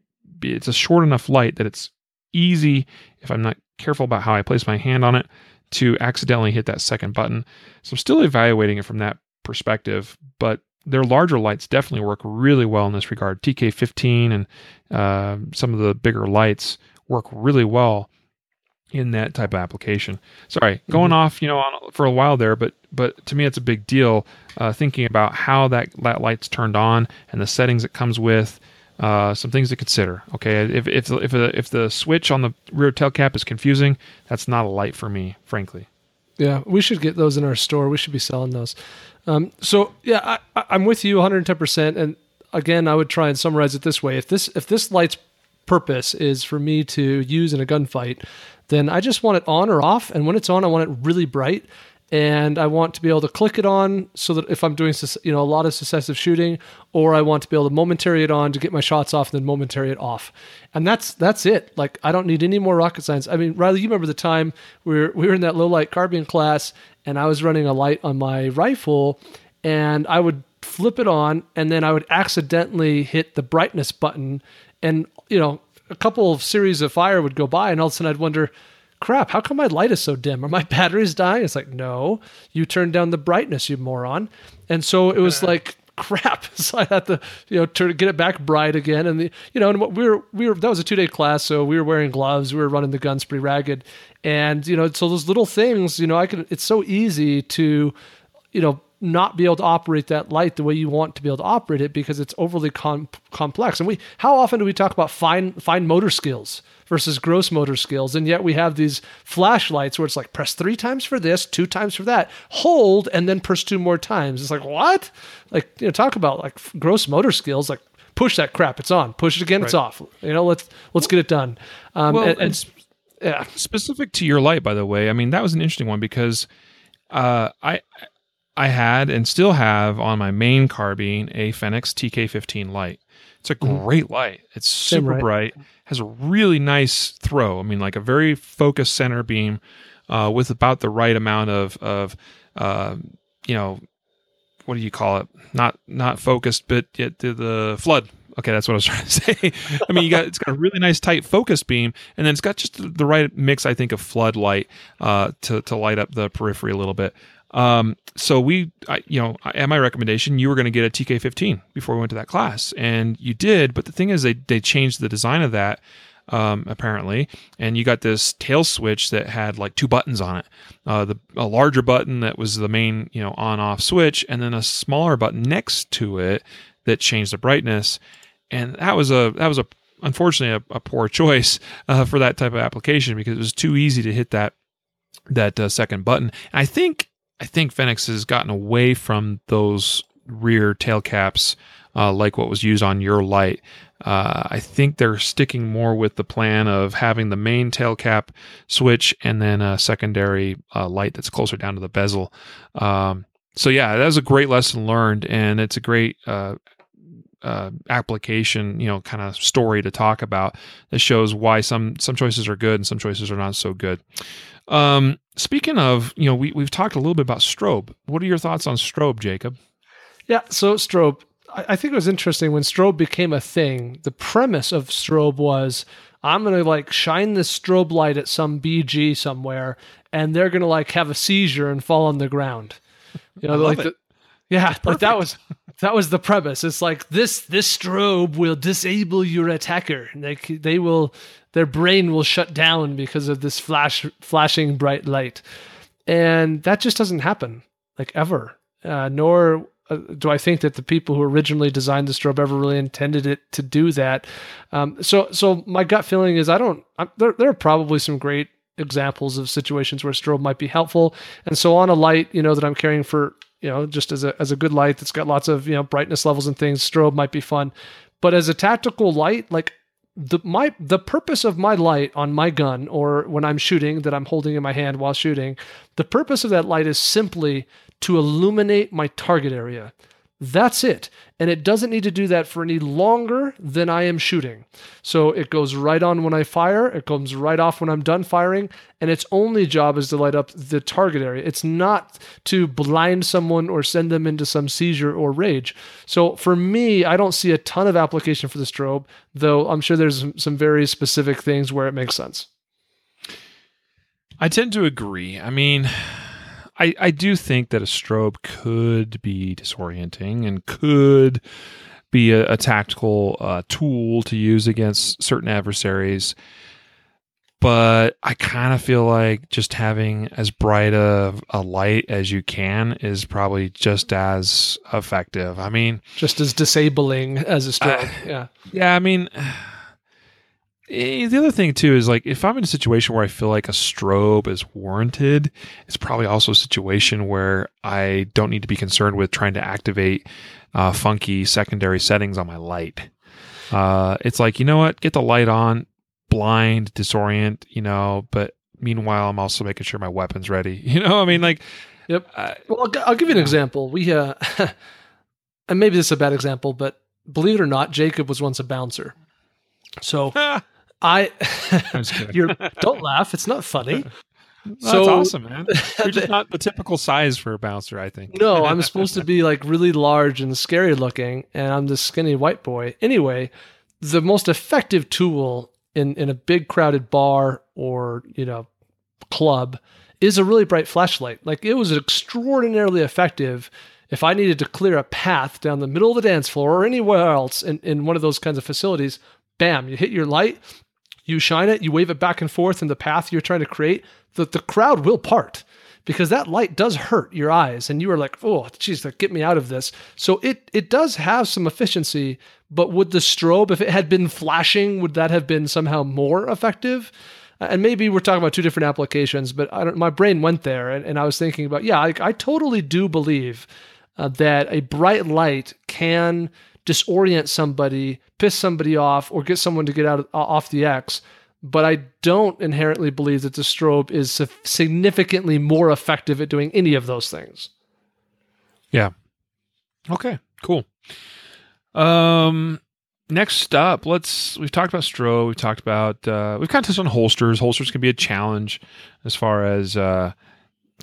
it's a short enough light that it's easy if I'm not careful about how I place my hand on it to accidentally hit that second button. So I'm still evaluating it from that perspective, but their larger lights definitely work really well in this regard. TK15 and uh, some of the bigger lights work really well in that type of application. Sorry, going mm-hmm. off, you know, on, for a while there, but but to me it's a big deal. Uh, thinking about how that that light's turned on and the settings it comes with, uh, some things to consider. Okay, if if if the, if the switch on the rear tail cap is confusing, that's not a light for me, frankly. Yeah, we should get those in our store. We should be selling those. Um, so yeah, I, I'm with you 110. percent And again, I would try and summarize it this way: if this if this light's purpose is for me to use in a gunfight, then I just want it on or off. And when it's on, I want it really bright and I want to be able to click it on so that if I'm doing you know a lot of successive shooting, or I want to be able to momentary it on to get my shots off, and then momentary it off, and that's that's it. Like I don't need any more rocket science. I mean, Riley, you remember the time we were we were in that low light carbine class, and I was running a light on my rifle, and I would flip it on, and then I would accidentally hit the brightness button, and you know a couple of series of fire would go by, and all of a sudden I'd wonder crap, how come my light is so dim? Are my batteries dying? It's like, no, you turned down the brightness, you moron. And so it was uh-huh. like, crap. So I had to, you know, turn get it back bright again. And the, you know, and we were, we were, that was a two day class. So we were wearing gloves. We were running the guns pretty ragged. And, you know, so those little things, you know, I can, it's so easy to, you know, not be able to operate that light the way you want to be able to operate it because it's overly com- complex. And we, how often do we talk about fine, fine motor skills? Versus gross motor skills. And yet we have these flashlights where it's like press three times for this, two times for that, hold, and then press two more times. It's like, what? Like, you know, talk about like gross motor skills, like push that crap, it's on. Push it again, right. it's off. You know, let's let's get it done. Um, well, and, and yeah. Specific to your light, by the way, I mean that was an interesting one because uh, I I had and still have on my main carbine a Fenix TK15 light. It's a mm-hmm. great light. It's super right. bright. Has a really nice throw. I mean, like a very focused center beam uh, with about the right amount of of uh, you know what do you call it? Not not focused, but yet the, the flood. Okay, that's what I was trying to say. I mean, you got it's got a really nice tight focus beam, and then it's got just the right mix, I think, of floodlight uh, to to light up the periphery a little bit. Um, so we, I, you know, at my recommendation, you were going to get a TK15 before we went to that class, and you did. But the thing is, they they changed the design of that um, apparently, and you got this tail switch that had like two buttons on it. Uh, the a larger button that was the main you know on off switch, and then a smaller button next to it that changed the brightness. And that was a that was a unfortunately a, a poor choice uh, for that type of application because it was too easy to hit that that uh, second button. I think I think Fenix has gotten away from those rear tail caps uh, like what was used on your light. Uh, I think they're sticking more with the plan of having the main tail cap switch and then a secondary uh, light that's closer down to the bezel. Um, so yeah, that was a great lesson learned, and it's a great uh, uh, application, you know, kind of story to talk about that shows why some some choices are good and some choices are not so good. Um, speaking of, you know, we we've talked a little bit about strobe. What are your thoughts on strobe, Jacob? Yeah, so strobe. I, I think it was interesting when strobe became a thing. The premise of strobe was I'm gonna like shine this strobe light at some BG somewhere, and they're gonna like have a seizure and fall on the ground. You know, like the, yeah, like that was that was the premise. It's like this this strobe will disable your attacker. Like they will their brain will shut down because of this flash flashing bright light. And that just doesn't happen like ever. Uh, nor uh, do I think that the people who originally designed the strobe ever really intended it to do that. Um, so so my gut feeling is I don't I'm, there there are probably some great examples of situations where strobe might be helpful. And so on a light, you know, that I'm carrying for you know, just as a as a good light that's got lots of you know brightness levels and things. Strobe might be fun, but as a tactical light, like the my the purpose of my light on my gun or when I'm shooting that I'm holding in my hand while shooting, the purpose of that light is simply to illuminate my target area. That's it. And it doesn't need to do that for any longer than I am shooting. So it goes right on when I fire, it comes right off when I'm done firing, and its only job is to light up the target area. It's not to blind someone or send them into some seizure or rage. So for me, I don't see a ton of application for the strobe, though I'm sure there's some very specific things where it makes sense. I tend to agree. I mean, I, I do think that a strobe could be disorienting and could be a, a tactical uh, tool to use against certain adversaries. But I kind of feel like just having as bright a, a light as you can is probably just as effective. I mean, just as disabling as a strobe. Yeah. Yeah. I mean, the other thing too is like if I'm in a situation where I feel like a strobe is warranted, it's probably also a situation where I don't need to be concerned with trying to activate uh, funky secondary settings on my light. Uh, it's like you know what, get the light on, blind, disorient, you know. But meanwhile, I'm also making sure my weapon's ready. You know, I mean, like, yep. Uh, well, I'll, I'll, give you an example. We uh, and maybe this is a bad example, but believe it or not, Jacob was once a bouncer. So I, you're don't laugh. It's not funny. Well, so, that's awesome, man. You're just not the typical size for a bouncer, I think. no, I'm supposed to be like really large and scary looking, and I'm this skinny white boy. Anyway, the most effective tool in in a big crowded bar or you know club is a really bright flashlight. Like it was extraordinarily effective if I needed to clear a path down the middle of the dance floor or anywhere else in, in one of those kinds of facilities, bam, you hit your light, you shine it, you wave it back and forth in the path you're trying to create, the, the crowd will part because that light does hurt your eyes and you are like, oh, geez, like, get me out of this. So it, it does have some efficiency, but would the strobe, if it had been flashing, would that have been somehow more effective? And maybe we're talking about two different applications, but my brain went there and, and I was thinking about, yeah, I, I totally do believe uh, that a bright light can disorient somebody, piss somebody off, or get someone to get out of, off the X. But I don't inherently believe that the strobe is significantly more effective at doing any of those things. Yeah. Okay. Cool. Um. Next up, let's. We've talked about strobe. We've talked about. Uh, we've kind of touched on holsters. Holsters can be a challenge as far as uh,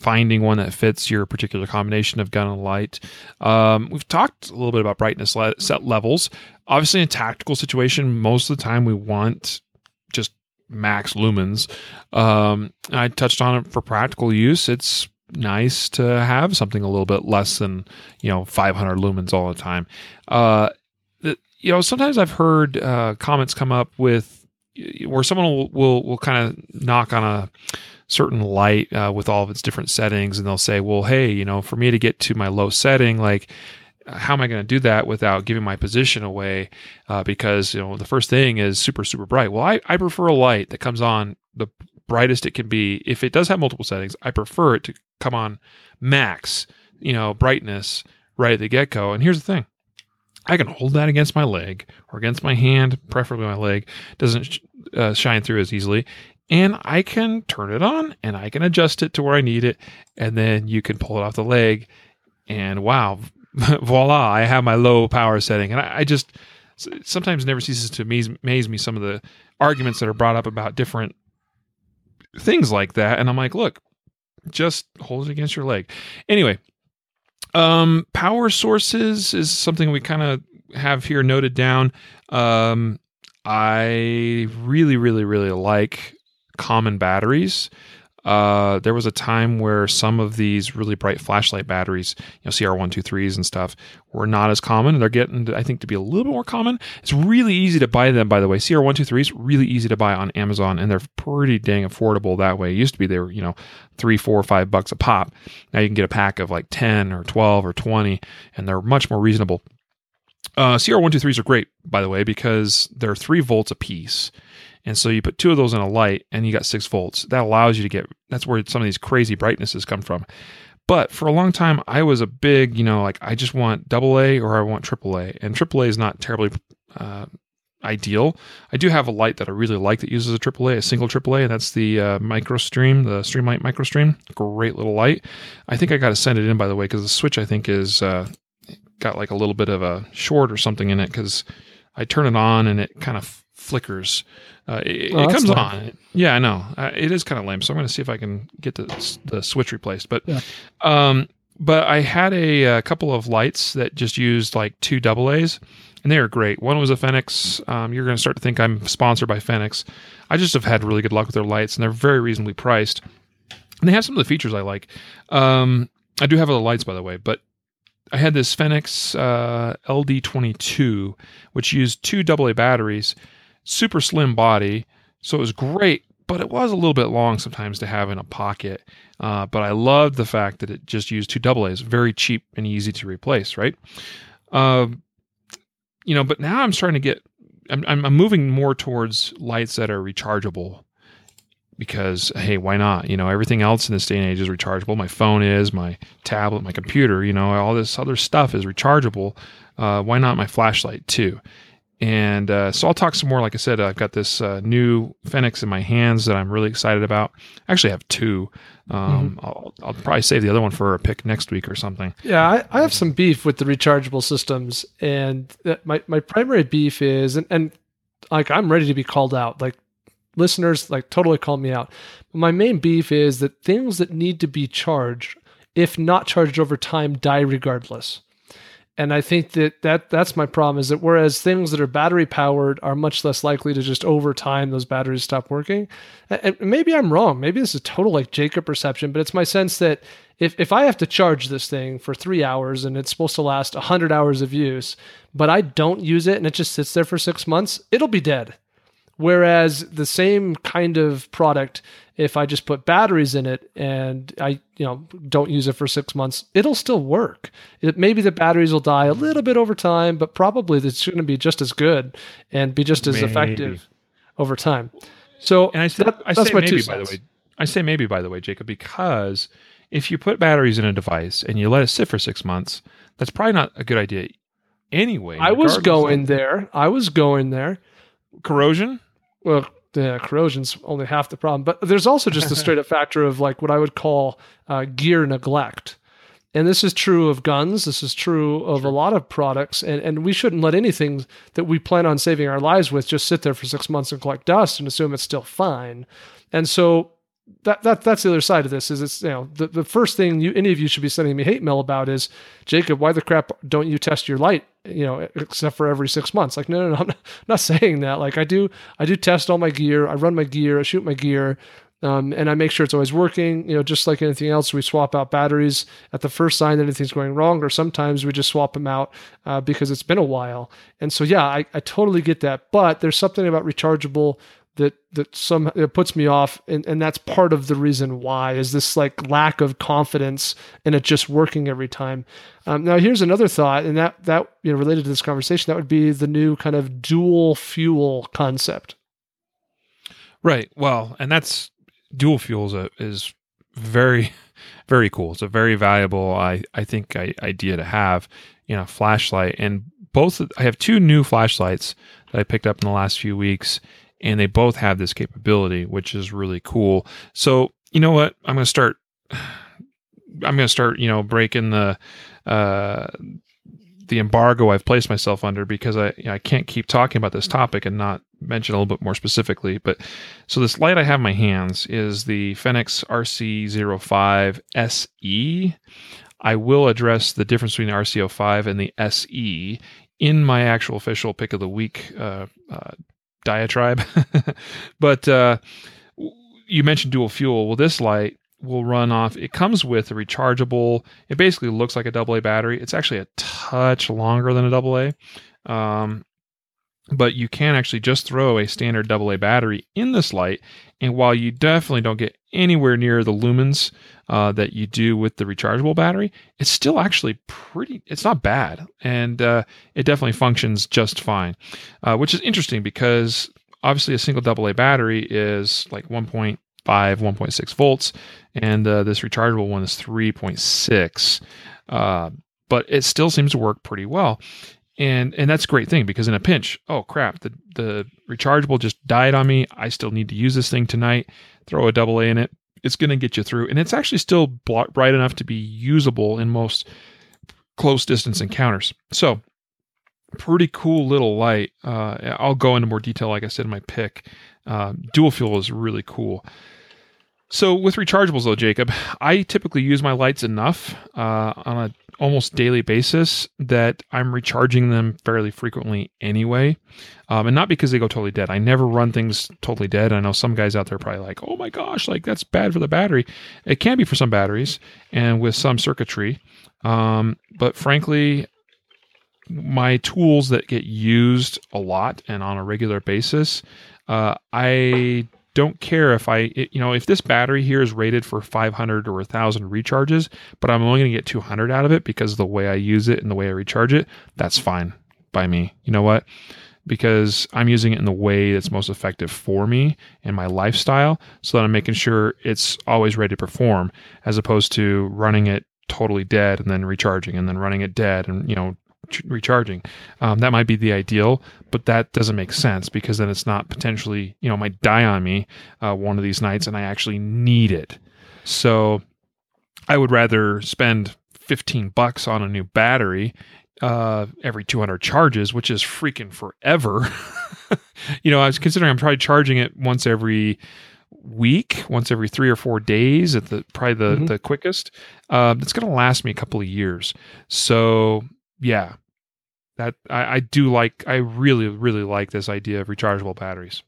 finding one that fits your particular combination of gun and light. Um, we've talked a little bit about brightness le- set levels. Obviously, in a tactical situation, most of the time we want just max lumens. Um, I touched on it for practical use. It's nice to have something a little bit less than you know 500 lumens all the time. Uh, you know, sometimes I've heard uh, comments come up with where someone will will, will kind of knock on a certain light uh, with all of its different settings, and they'll say, "Well, hey, you know, for me to get to my low setting, like." How am I going to do that without giving my position away? Uh, because you know the first thing is super super bright. Well, I, I prefer a light that comes on the brightest it can be. If it does have multiple settings, I prefer it to come on max, you know, brightness right at the get go. And here's the thing I can hold that against my leg or against my hand, preferably my leg, doesn't sh- uh, shine through as easily. And I can turn it on and I can adjust it to where I need it. And then you can pull it off the leg. And wow, voila, I have my low power setting. And I, I just sometimes never ceases to amaze, amaze me some of the arguments that are brought up about different things like that. And I'm like, look, just hold it against your leg. Anyway, um, power sources is something we kind of have here noted down. Um, I really, really, really like common batteries. Uh, there was a time where some of these really bright flashlight batteries, you know, CR123s and stuff, were not as common. They're getting, I think, to be a little bit more common. It's really easy to buy them, by the way. CR123s, really easy to buy on Amazon, and they're pretty dang affordable that way. It used to be they were, you know, three, four, five bucks a pop. Now you can get a pack of like 10 or 12 or 20, and they're much more reasonable. Uh, CR123s are great, by the way, because they're three volts a piece and so you put two of those in a light and you got six volts. That allows you to get, that's where some of these crazy brightnesses come from. But for a long time, I was a big, you know, like I just want double A or I want triple A. And triple A is not terribly uh, ideal. I do have a light that I really like that uses a AAA, a single AAA, and that's the uh, MicroStream, the Streamlight MicroStream. Great little light. I think I got to send it in by the way because the switch I think is uh, got like a little bit of a short or something in it because I turn it on and it kind of flickers. Uh, it, oh, it comes lame. on. Yeah, I know. Uh, it is kind of lame. So I'm going to see if I can get the, the switch replaced. But, yeah. um, but I had a, a, couple of lights that just used like two double A's, and they are great. One was a Fenix. Um, you're going to start to think I'm sponsored by Fenix. I just have had really good luck with their lights, and they're very reasonably priced. And they have some of the features I like. Um, I do have other lights, by the way, but I had this Fenix uh, LD22, which used two AA batteries super slim body, so it was great, but it was a little bit long sometimes to have in a pocket. Uh, but I loved the fact that it just used two double A's, very cheap and easy to replace, right? Uh, you know, but now I'm starting to get, I'm, I'm moving more towards lights that are rechargeable because hey why not you know everything else in this day and age is rechargeable my phone is my tablet my computer you know all this other stuff is rechargeable uh, why not my flashlight too and uh, so I'll talk some more. Like I said, I've got this uh, new Fenix in my hands that I'm really excited about. I actually have two. Um, mm-hmm. I'll, I'll, probably save the other one for a pick next week or something. Yeah, I, I have some beef with the rechargeable systems, and my my primary beef is, and, and like I'm ready to be called out. Like listeners, like totally call me out. But my main beef is that things that need to be charged, if not charged over time, die regardless. And I think that, that that's my problem is that whereas things that are battery powered are much less likely to just over time those batteries stop working. And maybe I'm wrong. Maybe this is total like Jacob perception, but it's my sense that if, if I have to charge this thing for three hours and it's supposed to last 100 hours of use, but I don't use it and it just sits there for six months, it'll be dead. Whereas the same kind of product, if I just put batteries in it and I, you know, don't use it for six months, it'll still work. It, maybe the batteries will die a little bit over time, but probably it's going to be just as good and be just as maybe. effective over time. So, and I say, that, I say maybe by the way, I say maybe by the way, Jacob, because if you put batteries in a device and you let it sit for six months, that's probably not a good idea anyway. I was going there. I was going there. Corrosion? Well, the corrosion's only half the problem, but there's also just a straight up factor of like what I would call uh, gear neglect. And this is true of guns. This is true of sure. a lot of products. And, and we shouldn't let anything that we plan on saving our lives with just sit there for six months and collect dust and assume it's still fine. And so that that that's the other side of this is it's you know the, the first thing you any of you should be sending me hate mail about is Jacob why the crap don't you test your light you know except for every six months like no no no I'm not, saying that like I do I do test all my gear I run my gear I shoot my gear um, and I make sure it's always working. You know, just like anything else, we swap out batteries at the first sign that anything's going wrong, or sometimes we just swap them out uh, because it's been a while. And so, yeah, I, I totally get that. But there's something about rechargeable that that some it puts me off and, and that's part of the reason why is this like lack of confidence in it just working every time. Um, now here's another thought and that that you know related to this conversation that would be the new kind of dual fuel concept. Right. Well and that's dual fuels is, is very very cool. It's a very valuable i i think idea to have you know flashlight. And both i have two new flashlights that i picked up in the last few weeks and they both have this capability, which is really cool. So, you know what? I'm going to start. I'm going to start, you know, breaking the uh, the embargo I've placed myself under because I you know, I can't keep talking about this topic and not mention a little bit more specifically. But so this light I have in my hands is the Fenix RC05 SE. I will address the difference between the RC05 and the SE in my actual official pick of the week uh, uh, diatribe. but uh, you mentioned dual fuel. Well, this light will run off. It comes with a rechargeable. It basically looks like a AA battery. It's actually a touch longer than a AA. Um, but you can actually just throw a standard AA battery in this light. And while you definitely don't get anywhere near the lumens uh, that you do with the rechargeable battery, it's still actually pretty, it's not bad. And uh, it definitely functions just fine, uh, which is interesting because obviously a single AA battery is like 1.5, 1.6 volts, and uh, this rechargeable one is 3.6. Uh, but it still seems to work pretty well and and that's a great thing because in a pinch oh crap the the rechargeable just died on me i still need to use this thing tonight throw a double a in it it's going to get you through. And it's actually still bright enough to be usable in most close distance encounters. So pretty cool little light uh, i'll go into more detail like i said in my pick. Uh, dual fuel is really cool so with rechargeables though jacob i typically use my lights enough uh, on a almost daily basis that I'm recharging them fairly frequently anyway. Um, and not because they go totally dead. I never run things totally dead. I know some guys out there probably like, oh my gosh, like that's bad for the battery. It can be for some batteries and with some circuitry. Um, but frankly, my tools that get used a lot and on a regular basis, uh, I don't care if I, you know, if this battery here is rated for 500 or 1,000 recharges, but I'm only going to get 200 out of it because of the way I use it and the way I recharge it, that's fine by me. You know what? Because I'm using it in the way that's most effective for me and my lifestyle, so that I'm making sure it's always ready to perform, as opposed to running it totally dead and then recharging and then running it dead and you know recharging. Um, that might be the ideal, but that doesn't make sense because then it's not potentially, you know, might die on me uh, one of these nights and I actually need it. So I would rather spend 15 bucks on a new battery uh, every 200 charges, which is freaking forever. you know, I was considering I'm probably charging it once every week, once every three or four days at the probably the, mm-hmm. the quickest. Uh, it's going to last me a couple of years. So yeah, that I, I do like. I really, really like this idea of rechargeable batteries.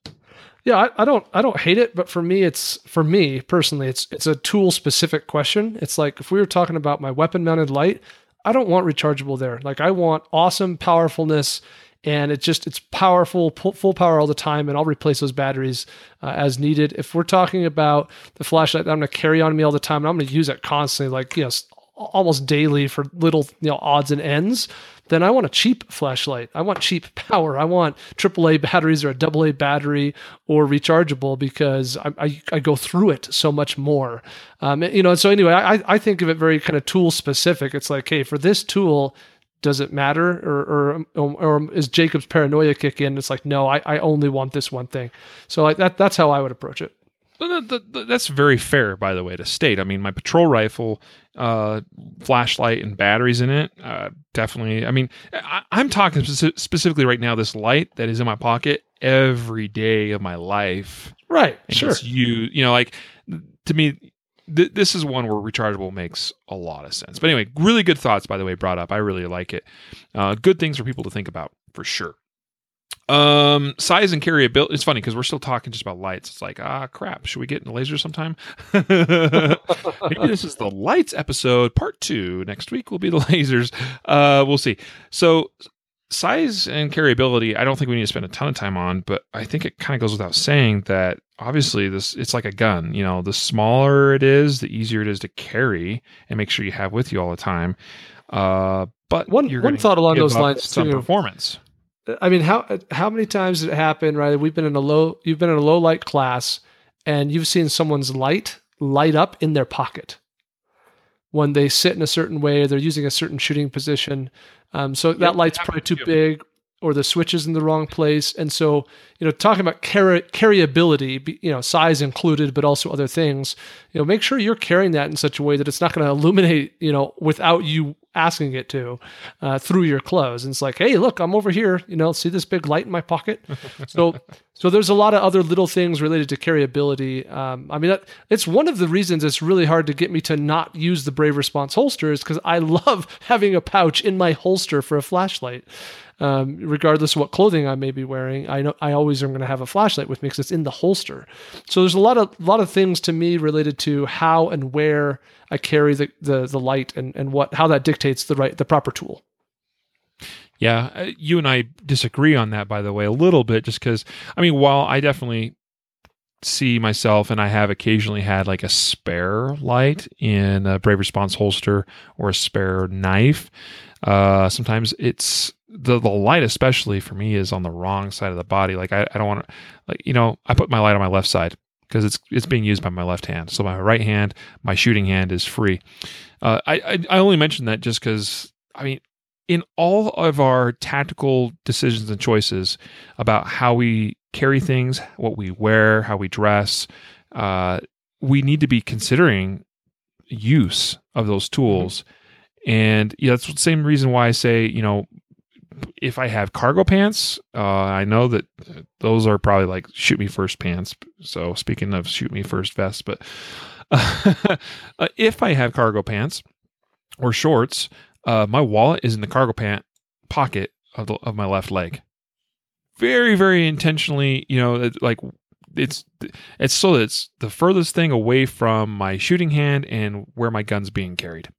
Yeah, I, I, don't I don't hate it, but for me it's for me personally, it's it's a tool specific question. It's like if we were talking about my weapon mounted light, I don't want rechargeable there. Like I want awesome powerfulness and it's just it's powerful full power all the time and i'll replace those batteries uh, as needed if we're talking about the flashlight that i'm going to carry on me all the time and i'm going to use it constantly like know almost daily for little you know odds and ends then I want a cheap flashlight. I want cheap power. I want AAA batteries or a AA battery or rechargeable because I, I, I go through it so much more. Um, you know, so anyway, I, I think of it very kind of tool specific. It's like, hey, for this tool, does it matter or, or, or is Jacob's paranoia kick in? It's like, no, I, I only want this one thing. So I, that, that's how I would approach it. That's very fair, by the way, to state. I mean, my patrol rifle, uh, flashlight, and batteries in it, uh, definitely. I mean, I, am talking speci- specifically right now. This light that is in my pocket every day of my life. Right. Sure. You, you know, like to me, th- this is one where rechargeable makes a lot of sense. But anyway, really good thoughts, by the way, brought up. I really like it. Uh, good things for people to think about for sure. Um, size and carryability. It's funny because we're still talking just about lights. It's like, ah, crap. Should we get into lasers sometime? Maybe this is the lights episode, part two. Next week will be the lasers. Uh, we'll see. So, size and carryability, I don't think we need to spend a ton of time on, but I think it kind of goes without saying that obviously this it's like a gun. You know, the smaller it is, the easier it is to carry and make sure you have with you all the time. Uh, but One- you're one thought along those lines, too. performance. I mean, how how many times did it happen? Right, we've been in a low, you've been in a low light class, and you've seen someone's light light up in their pocket when they sit in a certain way, or they're using a certain shooting position. Um, so that light's probably too too. big, or the switch is in the wrong place. And so, you know, talking about carry, carryability, you know, size included, but also other things. You know, make sure you're carrying that in such a way that it's not going to illuminate, you know, without you asking it to uh, through your clothes. And it's like, hey, look, I'm over here. You know, see this big light in my pocket. so, so there's a lot of other little things related to carryability. Um, I mean, that, it's one of the reasons it's really hard to get me to not use the Brave Response holster is because I love having a pouch in my holster for a flashlight. Um, regardless of what clothing I may be wearing, I know I always am going to have a flashlight with me because it's in the holster. So there's a lot of lot of things to me related to how and where I carry the, the, the light and, and what how that dictates the right the proper tool. Yeah, uh, you and I disagree on that, by the way, a little bit, just because, I mean, while I definitely see myself and I have occasionally had like a spare light in a Brave Response holster or a spare knife, uh, sometimes it's the, the light, especially for me, is on the wrong side of the body. Like, I, I don't want to, like, you know, I put my light on my left side because it's it's being used by my left hand. So my right hand, my shooting hand is free. Uh, I, I I only mention that just because I mean in all of our tactical decisions and choices about how we carry things, what we wear, how we dress, uh, we need to be considering use of those tools. And yeah, that's the same reason why I say, you know, if I have cargo pants, uh, I know that those are probably like shoot me first pants. So speaking of shoot me first vests, but uh, if I have cargo pants or shorts, uh, my wallet is in the cargo pant pocket of, the, of my left leg. Very, very intentionally, you know, like it's it's so that it's the furthest thing away from my shooting hand and where my gun's being carried.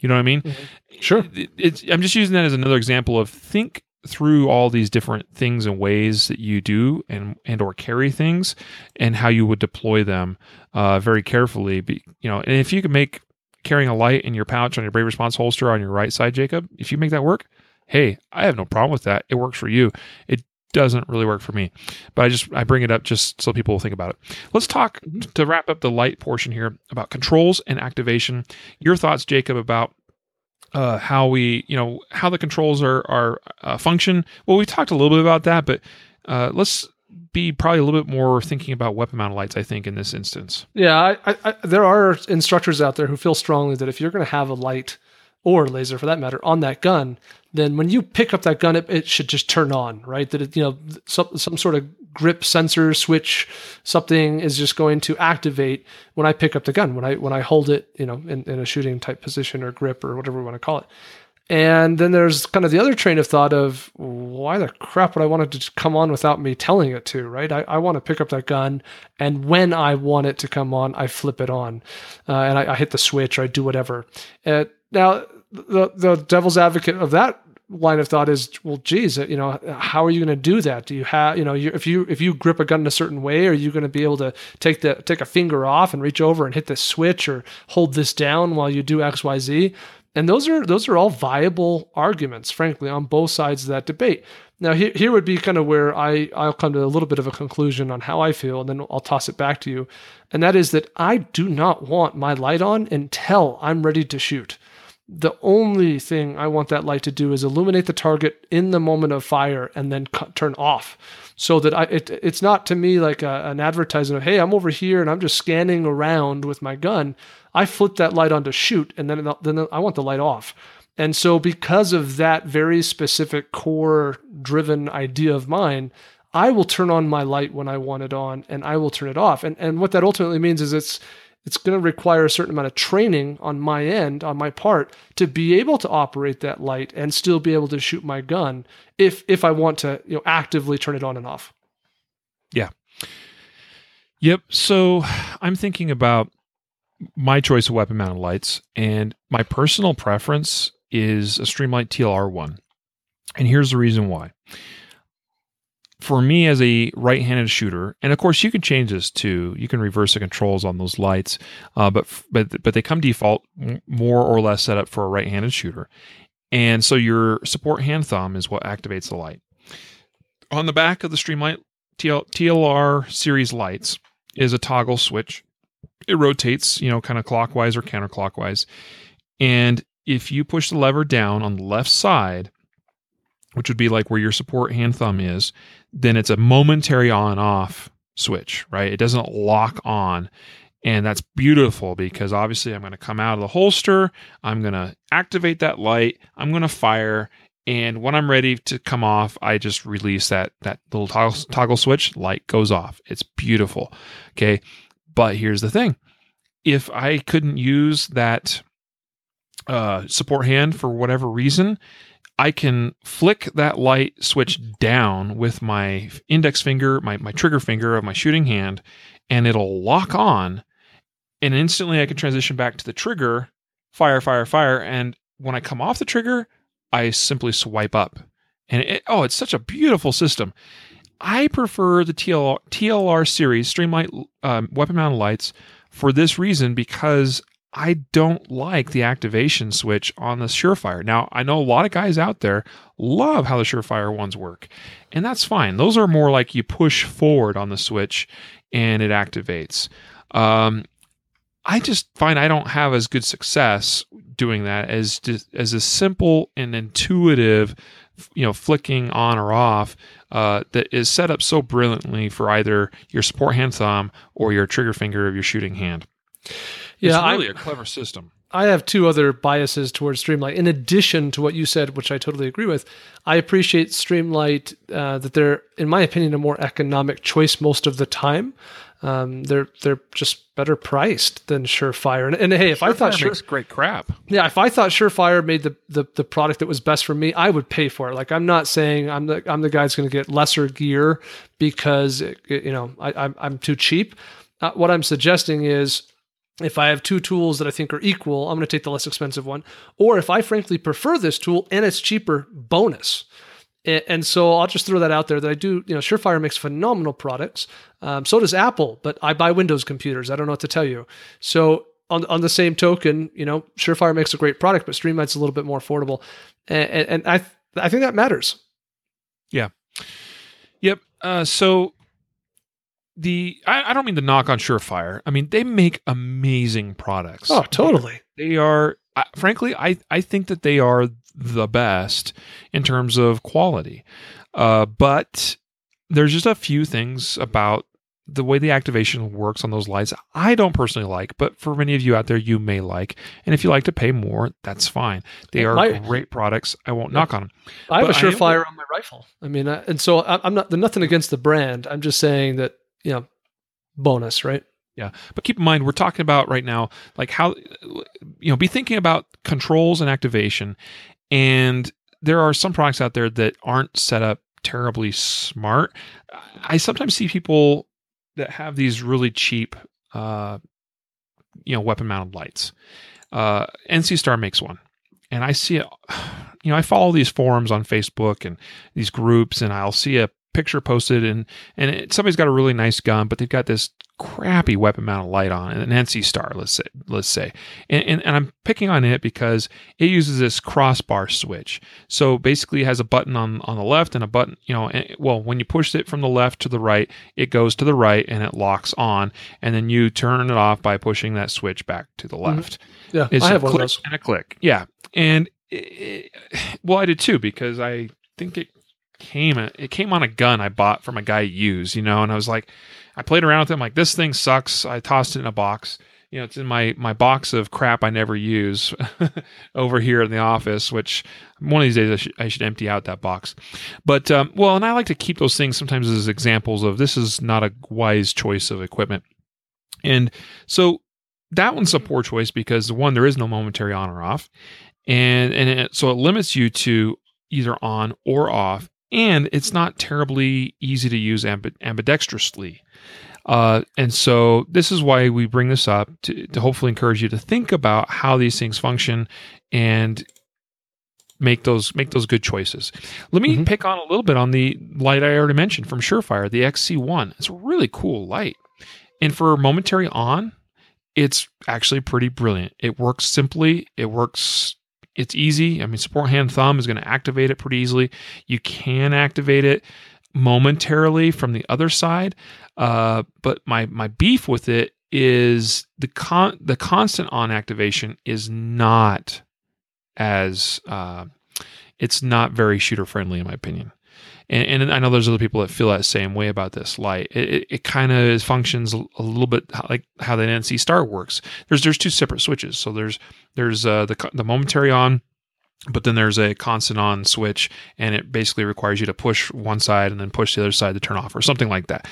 You know what I mean? Sure. It- it's, I'm just using that as another example of think through all these different things and ways that you do and and or carry things and how you would deploy them uh, very carefully. Be, you know, and if you can make carrying a light in your pouch on your Brave Response holster on your right side, Jacob, if you make that work, hey, I have no problem with that. It works for you. It doesn't really work for me, but I just I bring it up just so people will think about it. Let's talk to wrap up the light portion here about controls and activation. Your thoughts, Jacob, about uh, how we, you know, how the controls are are uh, function. Well, we talked a little bit about that, but uh, let's be probably a little bit more thinking about weapon mounted lights. I think in this instance. Yeah, I, I, I, there are instructors out there who feel strongly that if you're going to have a light or laser for that matter on that gun, then when you pick up that gun, it, it should just turn on, right? That it, you know, some some sort of grip sensor switch, something is just going to activate when I pick up the gun, when I when I hold it, you know, in, in a shooting type position or grip or whatever we want to call it. And then there's kind of the other train of thought of why the crap would I want it to come on without me telling it to, right? I, I want to pick up that gun, and when I want it to come on, I flip it on, uh, and I, I hit the switch or I do whatever. Uh, now, the the devil's advocate of that line of thought is, well, geez, you know, how are you going to do that? Do you have, you know, you, if you if you grip a gun in a certain way, are you going to be able to take the take a finger off and reach over and hit the switch or hold this down while you do X Y Z? And those are those are all viable arguments, frankly, on both sides of that debate. Now, here, here would be kind of where I, I'll come to a little bit of a conclusion on how I feel, and then I'll toss it back to you. And that is that I do not want my light on until I'm ready to shoot. The only thing I want that light to do is illuminate the target in the moment of fire and then cut, turn off. So that I, it, it's not to me like a, an advertisement of, hey, I'm over here and I'm just scanning around with my gun. I flip that light on to shoot, and then then I want the light off. And so, because of that very specific core driven idea of mine, I will turn on my light when I want it on, and I will turn it off. And and what that ultimately means is it's it's going to require a certain amount of training on my end, on my part, to be able to operate that light and still be able to shoot my gun if if I want to you know actively turn it on and off. Yeah. Yep. So I'm thinking about my choice of weapon mounted lights, and my personal preference is a Streamlight TLR one. And here's the reason why. For me as a right-handed shooter, and of course you can change this too. You can reverse the controls on those lights, uh, but but but they come default more or less set up for a right-handed shooter. And so your support hand thumb is what activates the light. On the back of the Streamlight TL, TLR series lights is a toggle switch. It rotates, you know, kind of clockwise or counterclockwise. And if you push the lever down on the left side, which would be like where your support hand thumb is, then it's a momentary on off switch, right? It doesn't lock on. And that's beautiful because obviously I'm going to come out of the holster, I'm going to activate that light, I'm going to fire, and when I'm ready to come off, I just release that that little toggle, toggle switch, light goes off. It's beautiful. Okay. But here's the thing. If I couldn't use that uh, support hand for whatever reason, I can flick that light switch down with my index finger, my, my trigger finger of my shooting hand, and it'll lock on. And instantly I can transition back to the trigger, fire, fire, fire. And when I come off the trigger, I simply swipe up. And it, oh, it's such a beautiful system. I prefer the TLR, TLR series Streamlight um, weapon mounted lights for this reason because I don't like the activation switch on the Surefire. Now, I know a lot of guys out there love how the Surefire ones work, and that's fine. Those are more like you push forward on the switch and it activates. Um, I just find I don't have as good success doing that as as a simple and intuitive, you know, flicking on or off uh, that is set up so brilliantly for either your support hand thumb or your trigger finger of your shooting hand. Yeah, it's really I'm, a clever system. I have two other biases towards Streamlight. In addition to what you said, which I totally agree with, I appreciate Streamlight uh, that they're, in my opinion, a more economic choice most of the time. Um, they're they're just better priced than Surefire. And, and hey, if Surefire I thought Sure, great crap, yeah, if I thought Surefire made the, the the product that was best for me, I would pay for it. Like I'm not saying I'm the I'm the guy that's going to get lesser gear because it, you know I, I'm I'm too cheap. Uh, what I'm suggesting is if I have two tools that I think are equal, I'm going to take the less expensive one. Or if I frankly prefer this tool and it's cheaper, bonus. And so I'll just throw that out there that I do, you know, Surefire makes phenomenal products. Um, so does Apple, but I buy Windows computers. I don't know what to tell you. So on, on the same token, you know, Surefire makes a great product, but Streamlight's a little bit more affordable. And, and I, I think that matters. Yeah. Yep. Uh, so the I, I, don't mean to knock on Surefire. I mean they make amazing products. Oh, totally. They, are, uh, frankly, I I think that they are the best in terms of quality. Uh, but there's just a few things about the way the activation works on those lights I don't personally like, but for many of you out there, you may like. And if you like to pay more, that's fine. They are My, great products. I won't yeah. knock on them. I have but a Surefire on my rifle. I mean, I, and so I, I'm not nothing against the brand. I'm just saying that you know, bonus, right? Yeah. But keep in mind, we're talking about right now, like how, you know, be thinking about controls and activation and there are some products out there that aren't set up terribly smart. I sometimes see people that have these really cheap, uh, you know, weapon mounted lights. Uh, NC Star makes one, and I see it. You know, I follow these forums on Facebook and these groups, and I'll see a picture posted and and it, somebody's got a really nice gun, but they've got this crappy weapon mounted light on an NC Star, let's say, let's say, and, and, and I'm picking on it because it uses this crossbar switch. So basically, it has a button on on the left and a button, you know, and, well, when you push it from the left to the right, it goes to the right and it locks on, and then you turn it off by pushing that switch back to the mm-hmm. left. Mm-hmm. Yeah, it's I have a click one of those. and a click. Yeah, and it, well, I did too because I think it came it came on a gun I bought from a guy used, you know, and I was like, I played around with it. I'm like, this thing sucks. I tossed it in a box. You know, it's in my my box of crap I never use over here in the office. Which one of these days I should, I should empty out that box. But um, well, and I like to keep those things sometimes as examples of this is not a wise choice of equipment. And so that one's a poor choice because one, there is no momentary on or off, and and it, so it limits you to either on or off and it's not terribly easy to use ambidextrously. Uh, and so this is why we bring this up to, to hopefully encourage you to think about how these things function and make those make those good choices. Let me Mhm. pick on a little bit on the light I already mentioned from Surefire, the XC1. It's a really cool light, and for momentary on, it's actually pretty brilliant. It works simply. It works. It's easy. I mean, support hand thumb is going to activate it pretty easily. You can activate it momentarily from the other side, uh, but my my beef with it is the con the constant on activation is not as uh, it's not very shooter friendly in my opinion. And, and I know there's other people that feel that same way about this light. It, it, it kind of functions a little bit like how the NC Star works. There's there's two separate switches. So there's there's uh, the the momentary on, but then there's a constant on switch, and it basically requires you to push one side and then push the other side to turn off or something like that.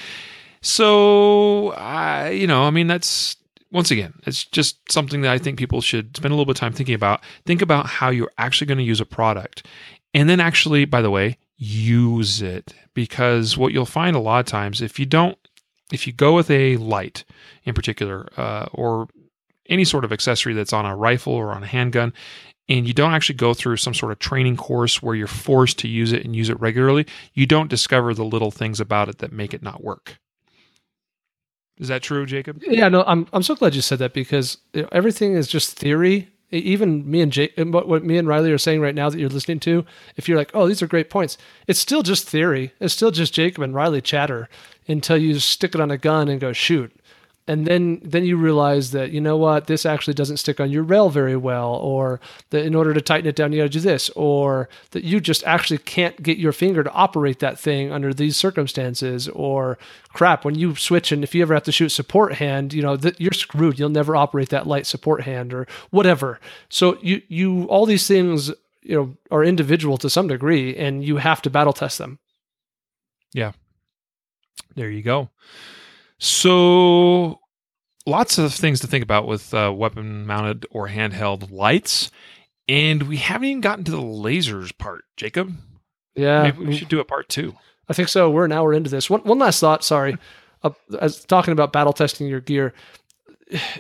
So I, you know, I mean, that's once again, it's just something that I think people should spend a little bit of time thinking about. Think about how you're actually going to use a product, and then actually, by the way, use it because what you'll find a lot of times if you don't, if you go with a light in particular, uh, or any sort of accessory that's on a rifle or on a handgun, and you don't actually go through some sort of training course where you're forced to use it and use it regularly, you don't discover the little things about it that make it not work. Is that true, Jacob? Yeah, no, I'm I'm so glad you said that because you know, everything is just theory. Even me and Jake, what, what me and Riley are saying right now that you're listening to, if you're like, oh, these are great points, it's still just theory. It's still just Jacob and Riley chatter until you stick it on a gun and go shoot. And then then you realize that you know what this actually doesn't stick on your rail very well, or that in order to tighten it down you got to do this, or that you just actually can't get your finger to operate that thing under these circumstances, or crap when you switch and if you ever have to shoot support hand, you know that you're screwed. You'll never operate that light support hand or whatever. So you you all these things you know are individual to some degree, and you have to battle test them. Yeah. There you go. So, lots of things to think about with uh, weapon mounted or handheld lights. And we haven't even gotten to the lasers part, Jacob. Yeah, Maybe we should do a part two. I think so. We're an hour into this. One, one last thought. Sorry, uh, as talking about battle testing your gear.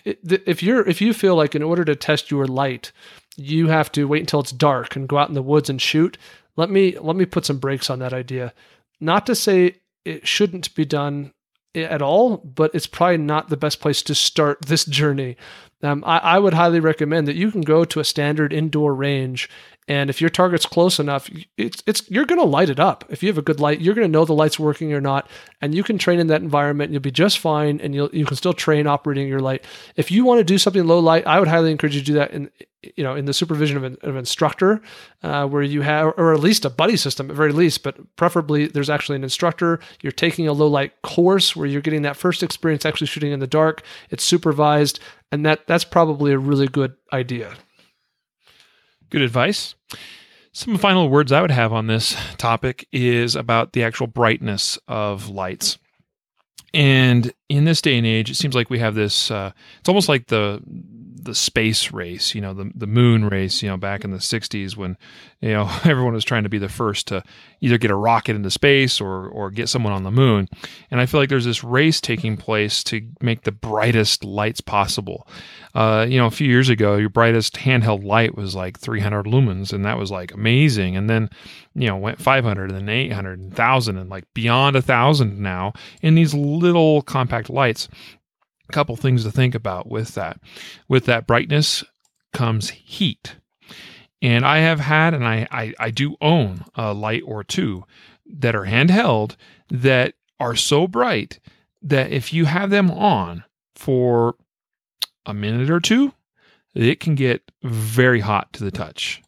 If you're if you feel like in order to test your light, you have to wait until it's dark and go out in the woods and shoot. Let me let me put some brakes on that idea. Not to say it shouldn't be done at all, but it's probably not the best place to start this journey. Um, I, I would highly recommend that you can go to a standard indoor range, and if your target's close enough, it's it's you're going to light it up. If you have a good light, you're going to know the light's working or not, and you can train in that environment. And you'll be just fine, and you'll you can still train operating your light. If you want to do something low light, I would highly encourage you to do that in you know in the supervision of an, of an instructor, uh, where you have or at least a buddy system at very least, but preferably there's actually an instructor. You're taking a low light course where you're getting that first experience actually shooting in the dark. It's supervised, and that that's probably a really good idea. Good advice. Some final words I would have on this topic is about the actual brightness of lights. And in this day and age, it seems like we have this. Uh, it's almost like the the space race, you know, the the moon race, you know, back in the '60s when you know everyone was trying to be the first to either get a rocket into space or or get someone on the moon. And I feel like there's this race taking place to make the brightest lights possible. Uh, you know, a few years ago, your brightest handheld light was like 300 lumens, and that was like amazing. And then, you know, went 500 and then 800 and 1,000 and like beyond a thousand now in these little compact lights. Couple things to think about with that. With that brightness comes heat. And I have had, and I, I, I do own a light or two that are handheld that are so bright that if you have them on for a minute or two, it can get very hot to the touch.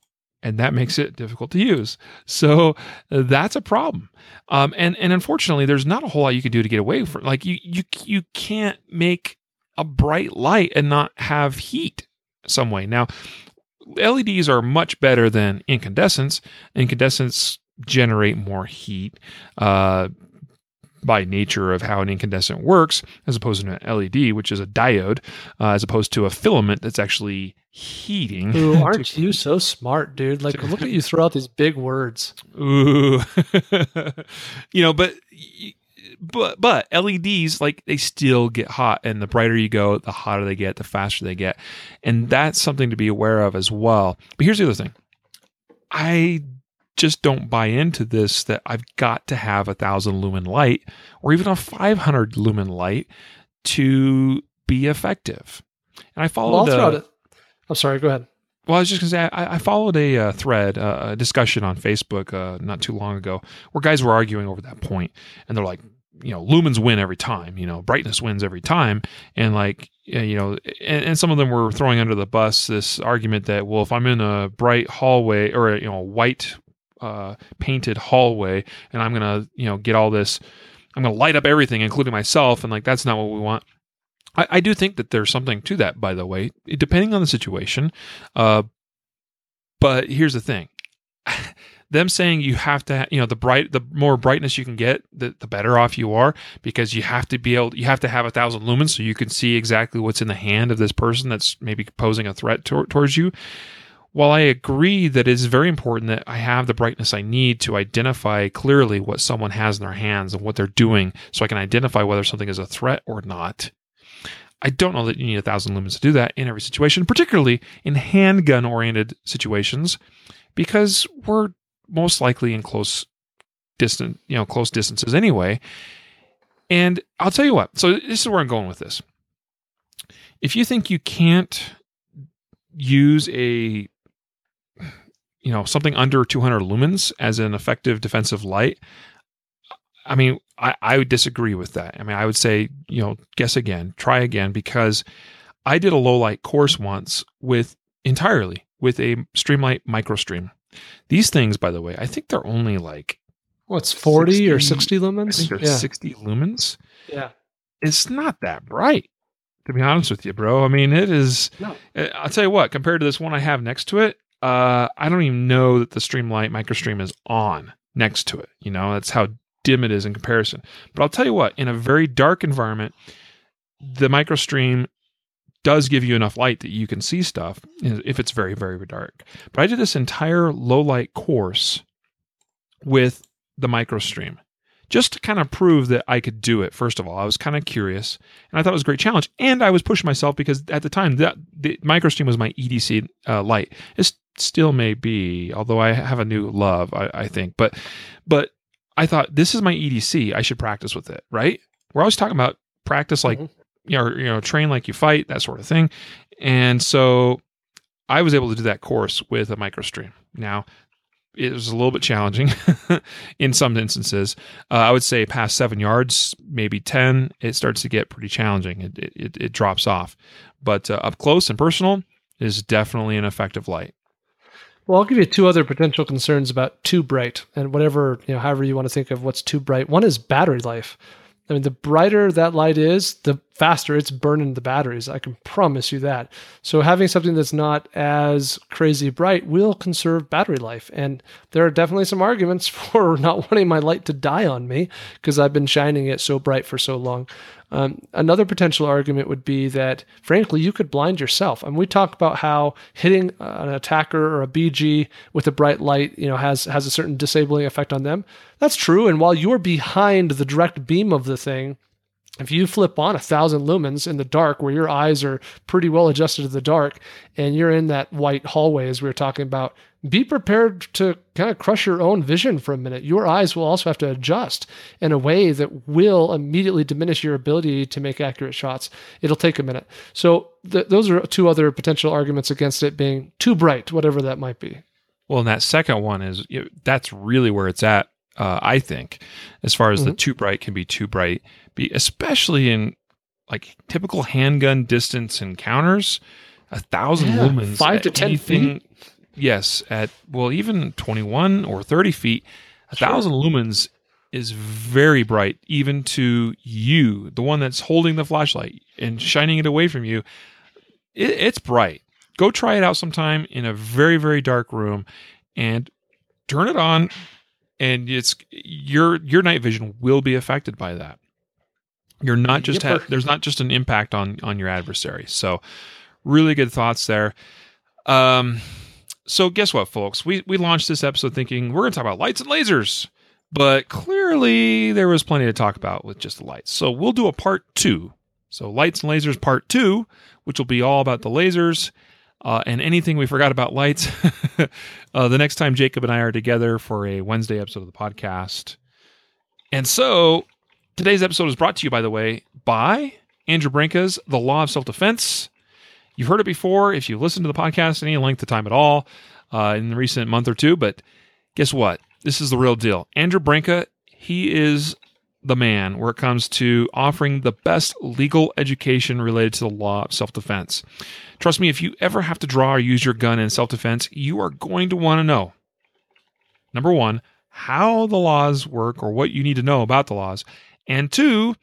And that makes it difficult to use. So that's a problem. Um, and and unfortunately, there's not a whole lot you can do to get away from. Like you you you can't make a bright light and not have heat some way. Now, LEDs are much better than incandescents. Incandescents generate more heat. Uh, by nature of how an incandescent works, as opposed to an LED, which is a diode, uh, as opposed to a filament that's actually heating. Ooh, aren't you so smart, dude? Like, look at you throw out these big words. Ooh, you know, but but but LEDs like they still get hot, and the brighter you go, the hotter they get, the faster they get, and that's something to be aware of as well. But here's the other thing: I just don't buy into this that I've got to have a thousand lumen light or even a 500 lumen light to be effective. And I followed. Well, a- it. I'm sorry. Go ahead. well, I was just going to say, I, I followed a uh, thread, uh, a discussion on Facebook uh, not too long ago where guys were arguing over that point, and they're like, you know, lumens win every time, you know, brightness wins every time. And like, you know, and, and some of them were throwing under the bus this argument that, well, if I'm in a bright hallway or, a, you know, a white uh, painted hallway and I'm to, you know, get all this, I'm to light up everything, including myself. And like, that's not what we want. I, I do think that there's something to that, by the way, depending on the situation. Uh, but here's the thing. Them saying you have to, you know, the bright, the more brightness you can get, the, the better off you are because you have to be able, you have to have a thousand lumens so you can see exactly what's in the hand of this person that's maybe posing a threat tor- towards you. While I agree that it is very important that I have the brightness I need to identify clearly what someone has in their hands and what they're doing so I can identify whether something is a threat or not, I don't know that you need a thousand lumens to do that in every situation, particularly in handgun oriented situations, because we're most likely in close distant, you know, close distances anyway. And I'll tell you what, so this is where I'm going with this. If you think you can't use a you know something under 200 lumens as an effective defensive light i mean I, I would disagree with that i mean i would say you know guess again try again because i did a low light course once with entirely with a streamlight microstream these things by the way i think they're only like What's 40 or 60 60 i lumens? think they're yeah. 60 lumens yeah. it's not that bright to be honest with you bro i mean it is No. uh, i'll tell you what compared to this one i have next to it uh i don't even know that the streamlight microstream is on next to it you know? That's how dim it is in comparison. But i'll tell you what in a very dark environment the microstream does give you enough light that you can see stuff if it's very very dark. But i did this entire low light course with the microstream just to kind of prove that I could do it. First of all, I was kind of curious, and I thought it was a great challenge. And I was pushing myself because at the time that the microstream was my EDC uh, light. It still may be, although I have a new love, I, I think. But but I thought this is my EDC. I should practice with it, right? We're always talking about practice like Mhm. you know you know train like you fight that sort of thing. And so I was able to do that course with a microstream. Now it was a little bit challenging in some instances. Uh, I would say past seven yards, maybe 10, it starts to get pretty challenging. It, it, it, drops off. But uh, up close and personal is definitely an effective light. Well, I'll give you two other potential concerns about too bright and whatever, you know, however you want to think of what's too bright. One is battery life. I mean, the brighter that light is, the faster it's burning the batteries. I can promise you that. So, having something that's not as crazy bright will conserve battery life. And there are definitely some arguments for not wanting my light to die on me because I've been shining it so bright for so long. Um, another potential argument would be that, frankly, you could blind yourself. I mean, we talk about how hitting an attacker or a BG with a bright light, you know, has has a certain disabling effect on them. That's true. And while you're behind the direct beam of the thing, if you flip on a thousand lumens in the dark where your eyes are pretty well adjusted to the dark and you're in that white hallway as we were talking about be prepared to kind of crush your own vision for a minute. Your eyes will also have to adjust in a way that will immediately diminish your ability to make accurate shots. It'll take a minute. So th- those are two other potential arguments against it being too bright whatever that might be. Well, and that second one is that's really where it's at. Uh, I think, as far as the too bright can be too bright, be especially in like typical handgun distance encounters, a thousand Yeah, lumens, five to 10 anything- Yes, at well, even twenty one or thirty feet, a Sure. thousand lumens is very bright, even to you, the one that's holding the flashlight and shining it away from you. It, it's bright. Go try it out sometime in a very very dark room, and turn it on, and it's your your night vision will be affected by that. You're not just ha- there's not just an impact on on your adversary. So, really good thoughts there. Um, so guess what, folks? We we launched this episode thinking we're going to talk about lights and lasers, but clearly there was plenty to talk about with just the lights. So we'll do a part two. So lights and lasers part two, which will be all about the lasers. Uh, and anything we forgot about lights uh, the next time Jacob and I are together for a Wednesday episode of the podcast. And so today's episode is brought to you, by the way, by Andrew Branca's The Law of Self Defense. You've heard it before if you've listened to the podcast any length of time at all uh, in the recent month or two, but guess what? This is the real deal. Andrew Branca, he is the man where it comes to offering the best legal education related to the law of self defense. Trust me, if you ever have to draw or use your gun in self defense, you are going to want to know number one, how the laws work or what you need to know about the laws, and two,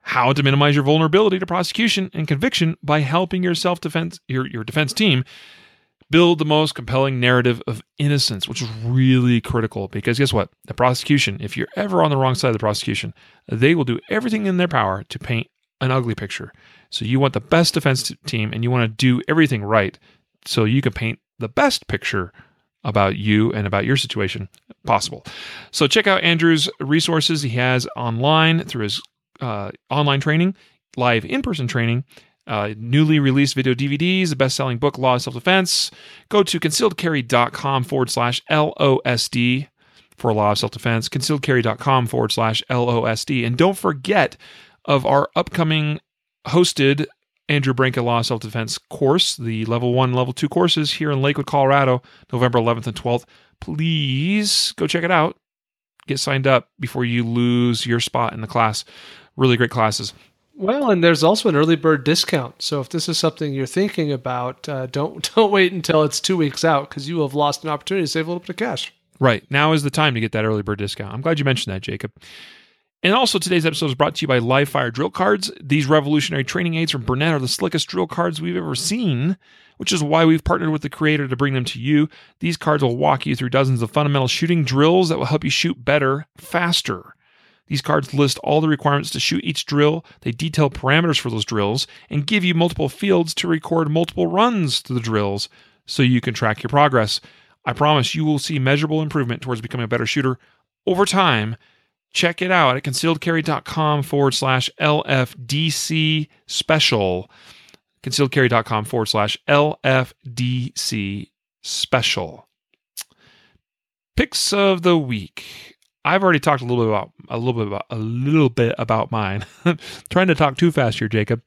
how to minimize your vulnerability to prosecution and conviction by helping your self defense your, your defense team build the most compelling narrative of innocence, which is really critical because guess what? The prosecution, if you're ever on the wrong side of the prosecution, they will do everything in their power to paint an ugly picture. So you want the best defense team and you want to do everything right so you can paint the best picture about you and about your situation possible. So check out Andrew's resources he has online through his uh, online training, live in person training, uh, newly released video DVDs, the best selling book, Law of Self Defense. Go to concealedcarry.com forward slash LOSD for Law of Self Defense, concealedcarry.com forward slash LOSD. And don't forget of our upcoming hosted Andrew Branca Law Self Defense course, the level one, level two courses here in Lakewood, Colorado, November 11th and 12th. Please go check it out. Get signed up before you lose your spot in the class. Really great classes. Well, and there's also an early bird discount. So if this is something you're thinking about, uh, don't don't wait until it's two weeks out because you will have lost an opportunity to save a little bit of cash. Right now is the time to get that early bird discount. I'm glad you mentioned that, Jacob. And also, today's episode is brought to you by Live Fire Drill Cards. These revolutionary training aids from Burnett are the slickest drill cards we've ever seen, which is why we've partnered with the creator to bring them to you. These cards will walk you through dozens of fundamental shooting drills that will help you shoot better, faster. These cards list all the requirements to shoot each drill, they detail parameters for those drills, and give you multiple fields to record multiple runs to the drills so you can track your progress. I promise you will see measurable improvement towards becoming a better shooter over time. Check it out at concealedcarry.com forward slash LFDC special. Concealedcarry.com forward slash LFDC special. Picks of the week. I've already talked a little bit about a little bit about a little bit about mine. Trying to talk too fast here, Jacob.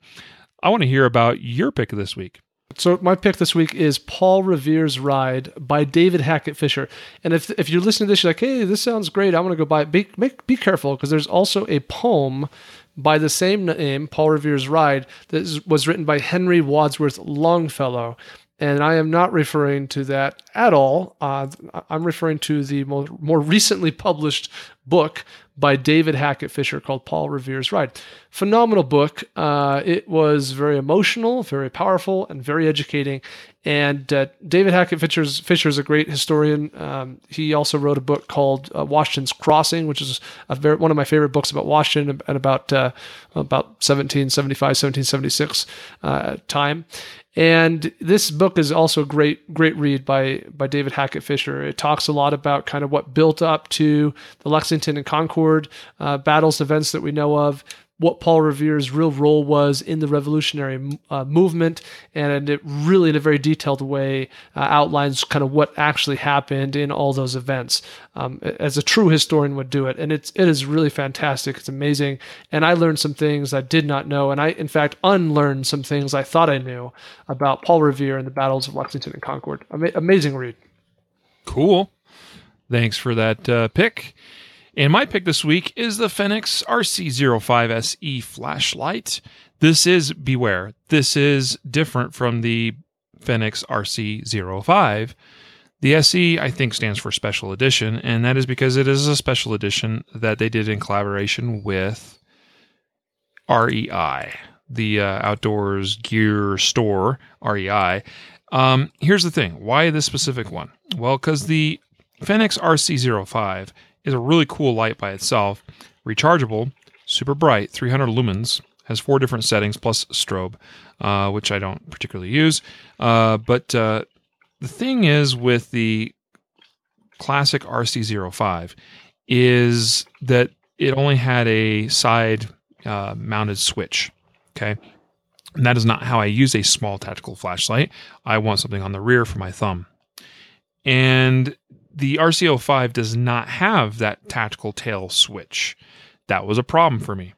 I want to hear about your pick this week. So my pick this week is Paul Revere's Ride by David Hackett Fischer. And if if you're listening to this, you're like, hey, this sounds great. I'm going to go buy it. Be, make, be careful because there's also a poem by the same name, Paul Revere's Ride, that was written by Henry Wadsworth Longfellow. And I am not referring to that at all. Uh, I'm referring to the more, more recently published book by David Hackett Fischer called Paul Revere's Ride. Phenomenal book. Uh, it was very emotional, very powerful, and very educating. And uh, David Hackett Fischer's, Fischer is a great historian. Um, he also wrote a book called uh, Washington's Crossing, which is very, one of my favorite books about Washington and about uh, about 1775, 1776 uh, time. And this book is also a great, great read by by David Hackett Fischer. It talks a lot about kind of what built up to the Lexington and Concord uh, battles, events that we know of, what Paul Revere's real role was in the revolutionary uh, movement, and it really, in a very detailed way, uh, outlines kind of what actually happened in all those events, um, as a true historian would do it. And it's it is really fantastic. It's amazing, and I learned some things I did not know, and I, in fact, unlearned some things I thought I knew about Paul Revere and the battles of Lexington and Concord. Ama- amazing read. Cool. Thanks for that uh, pick. And my pick this week is the Fenix RC05SE flashlight. This is, beware, this is different from the Fenix RC05. The SE, I think, stands for Special Edition, and that is because it is a special edition that they did in collaboration with REI, the uh, outdoors gear store, REI. Um, here's the thing why this specific one? Well, because the Fenix RC05 is a really cool light by itself, rechargeable, super bright, 300 lumens, has four different settings plus strobe, uh, which I don't particularly use. Uh, but uh, the thing is with the classic RC05 is that it only had a side uh, mounted switch. Okay. And that is not how I use a small tactical flashlight. I want something on the rear for my thumb. And the RC05 does not have that tactical tail switch. That was a problem for me.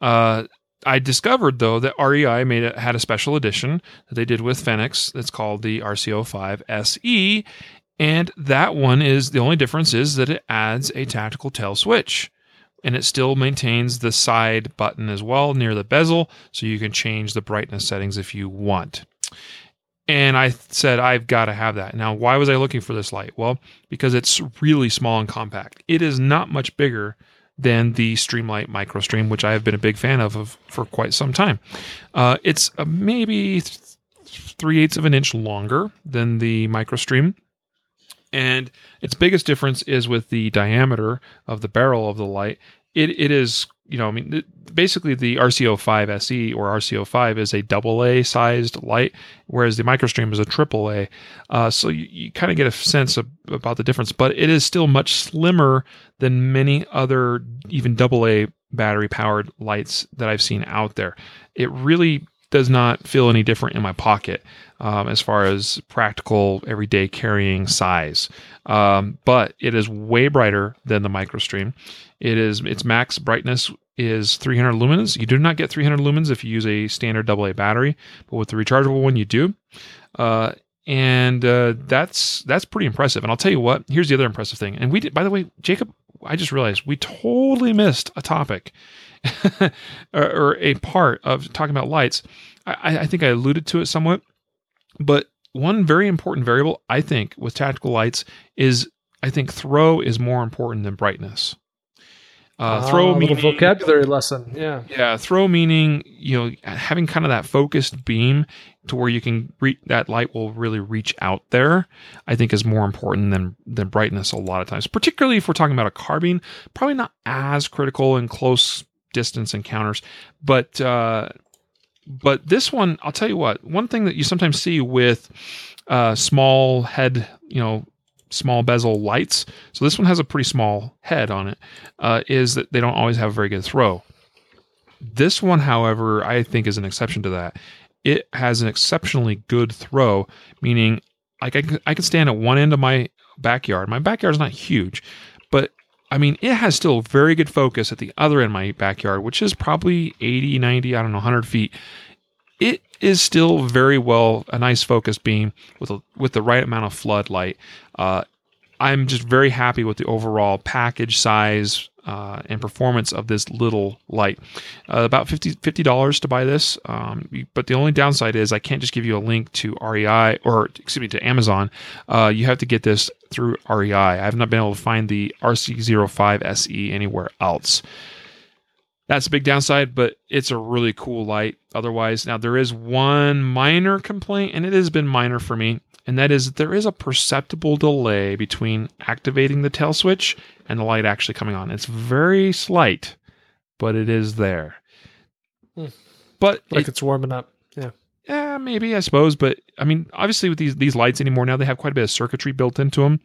Uh, I discovered though that REI made had a special edition that they did with Fenix that's called the RC05 SE, and that one is the only difference is that it adds a tactical tail switch. And it still maintains the side button as well near the bezel, so you can change the brightness settings if you want. And I said, I've got to have that. Now, why was I looking for this light? Well, because it's really small and compact. It is not much bigger than the Streamlight MicroStream, which I have been a big fan of, of for quite some time. Uh, it's uh, maybe th- three eighths of an inch longer than the MicroStream. And its biggest difference is with the diameter of the barrel of the light. It, it is, you know, I mean, basically the RC05 SE or RC05 is a double A sized light, whereas the MicroStream is a triple A. Uh, so you, you kind of get a sense of, about the difference, but it is still much slimmer than many other, even double A battery powered lights that I've seen out there. It really does not feel any different in my pocket um, as far as practical everyday carrying size. Um, but it is way brighter than the MicroStream. It is its max brightness is 300 lumens. You do not get 300 lumens if you use a standard AA battery, but with the rechargeable one, you do. Uh, and uh, that's that's pretty impressive. And I'll tell you what. Here's the other impressive thing. And we did, by the way, Jacob. I just realized we totally missed a topic or, or, a part of talking about lights. I, I think I alluded to it somewhat, but one very important variable I think with tactical lights is I think throw is more important than brightness. Uh, throw ah, meaning vocabulary lesson. Yeah. Yeah. Throw meaning, you know, having kind of that focused beam to where you can reach that light will really reach out there, I think is more important than than brightness a lot of times. Particularly if we're talking about a carbine, probably not as critical in close distance encounters, but uh but this one, I'll tell you what, one thing that you sometimes see with uh small head, you know, small bezel lights. So this one has a pretty small head on it. Uh, is that they don't always have a very good throw. This one, however, I think is an exception to that. It has an exceptionally good throw, meaning like I can, I can stand at one end of my backyard. My backyard is not huge, I mean, it has still very good focus at the other end of my backyard, which is probably 80, 90, I don't know, 100 feet. It is still very well a nice focus beam with a, with the right amount of floodlight. Uh, I'm just very happy with the overall package size uh, and performance of this little light. Uh, about 50 dollars to buy this, um, but the only downside is I can't just give you a link to REI or excuse me to Amazon. Uh, you have to get this through REI. I have not been able to find the RC05 SE anywhere else. That's a big downside, but it's a really cool light. Otherwise, now there is one minor complaint, and it has been minor for me, and that is there is a perceptible delay between activating the tail switch and the light actually coming on. It's very slight, but it is there. Hmm. But like it, it's warming up. Yeah. Yeah, maybe I suppose, but I mean, obviously with these these lights anymore now, they have quite a bit of circuitry built into them.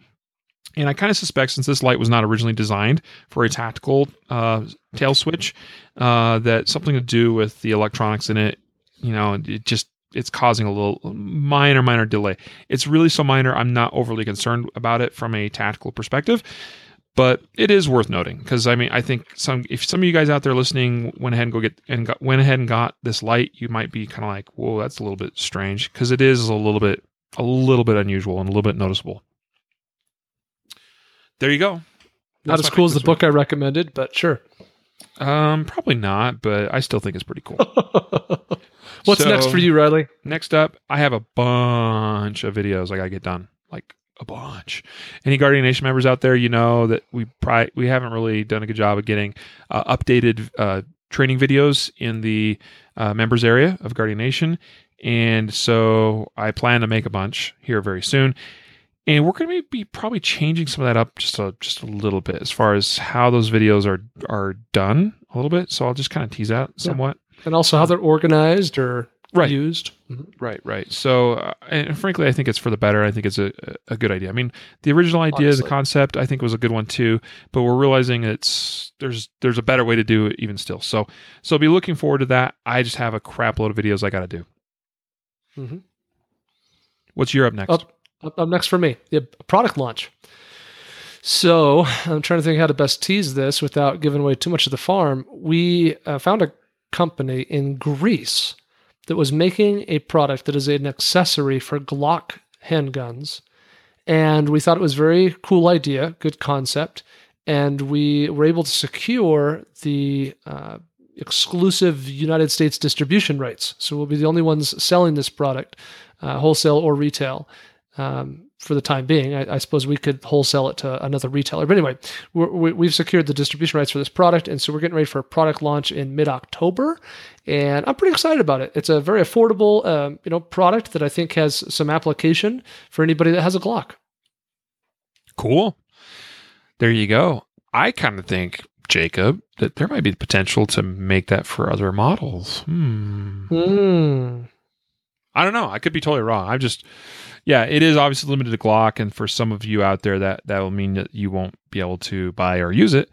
And I kind of suspect, since this light was not originally designed for a tactical uh, tail switch, uh, that something to do with the electronics in it, you know, it just it's causing a little minor, minor delay. It's really so minor, I'm not overly concerned about it from a tactical perspective. But it is worth noting because I mean I think some if some of you guys out there listening went ahead and go get and got, went ahead and got this light, you might be kind of like, whoa, that's a little bit strange because it is a little bit a little bit unusual and a little bit noticeable there you go. Not as cool as the book I recommended, but sure. Um, probably not, but I still think it's pretty cool. What's so, next for you, Riley? Next up, I have a bunch of videos I gotta get done, like a bunch. Any Guardian Nation members out there, you know that we pri- we haven't really done a good job of getting uh, updated uh, training videos in the uh, members area of Guardian Nation, and so I plan to make a bunch here very soon and we're going to be probably changing some of that up just a just a little bit as far as how those videos are are done a little bit. So I'll just kind of tease out somewhat. And also how they're organized or Right. used. Mhm. Right, right. So, uh, and frankly, I think it's for the better. I think it's a, a good idea. I mean, the original idea, Honestly. the concept, I think was a good one too. But we're realizing it's there's there's a better way to do it even still. So, so be looking forward to that. I just have a crap load of videos I got to do. Mm-hmm. What's your up next? Up, up, up next for me, the product launch. So I'm trying to think how to best tease this without giving away too much of the farm. We uh, found a company in Greece that was making a product that is an accessory for Glock handguns, and we thought it was very cool idea, good concept, and we were able to secure the uh, exclusive United States distribution rights. So we'll be the only ones selling this product, uh, wholesale or retail. Um, for the time being, I, I suppose we could wholesale it to another retailer. But anyway, we're, we, we've secured the distribution rights for this product, and so we're getting ready for a product launch in mid-October, and I'm pretty excited about it. It's a very affordable, um, you know, product that I think has some application for anybody that has a Glock. Cool. There you go. I kind of think, Jacob, that there might be the potential to make that for other models. Hmm. Hmm. I don't know. I could be totally wrong. I'm just, yeah, it is obviously limited to Glock, and for some of you out there, that that will mean that you won't be able to buy or use it,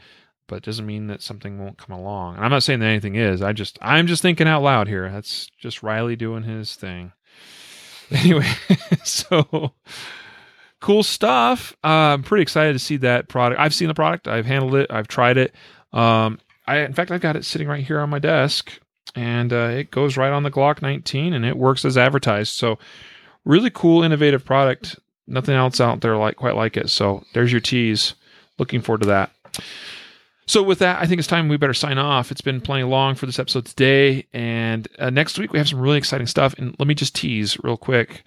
but it doesn't mean that something won't come along. And I'm not saying that anything is. I just, I'm just thinking out loud here. That's just Riley doing his thing. Anyway, so cool stuff. Uh, I'm pretty excited to see that product. I've seen the product. I've handled it. I've tried it. Um, I, in fact, I've got it sitting right here on my desk and uh, it goes right on the Glock 19 and it works as advertised. So really cool, innovative product. Nothing else out there like quite like it. So there's your tease. Looking forward to that. So with that, I think it's time we better sign off. It's been plenty long for this episode today, and uh, next week we have some really exciting stuff. And let me just tease real quick.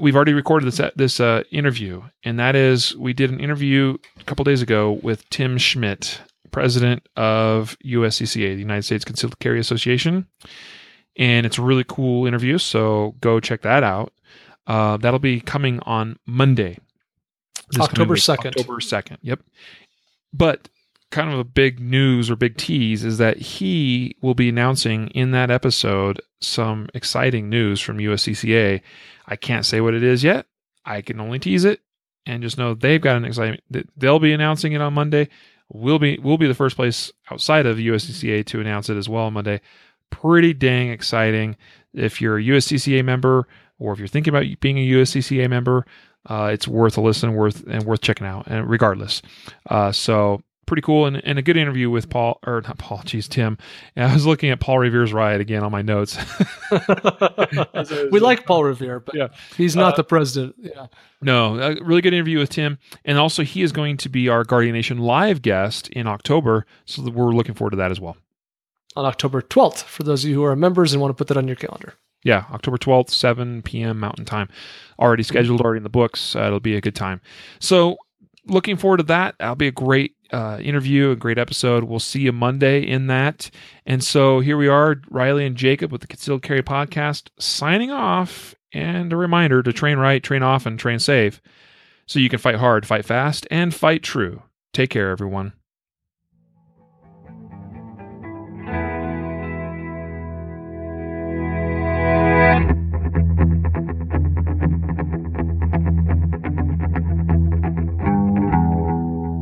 We've already recorded this this uh, interview, and that is we did an interview a couple days ago with Tim Schmidt, president of USCCA, the United States Concealed Carry Association, and it's a really cool interview. So go check that out. Uh, that'll be coming on Monday, October 2nd. October second. Yep. But kind of a big news or big tease is that he will be announcing in that episode some exciting news from USCCA. I can't say what it is yet. I can only tease it and just know they've got an excitement. that They'll be announcing it on Monday. We'll be we'll be the first place outside of USCCA to announce it as well on Monday. Pretty dang exciting. If you're a USCCA member or if you're thinking about being a USCCA member, uh, it's worth a listen, worth and worth checking out. And regardless, uh, so pretty cool and, and a good interview with Paul or not Paul, geez, Tim. And I was looking at Paul Revere's riot again on my notes. we like Paul Revere, but Yeah. he's not the president. Yeah. No, a really good interview with Tim, and also he is going to be our Guardian Nation live guest in October, so we're looking forward to that as well. On October 12th, for those of you who are members and want to put that on your calendar. Yeah, October 12th, 7 p.m. Mountain Time. Already scheduled, already in the books. Uh, it'll be a good time. So, looking forward to that. That'll be a great uh, interview, a great episode. We'll see you Monday in that. And so, here we are, Riley and Jacob with the Concealed Carry Podcast, signing off. And a reminder to train right, train often, train safe, so you can fight hard, fight fast, and fight true. Take care, everyone.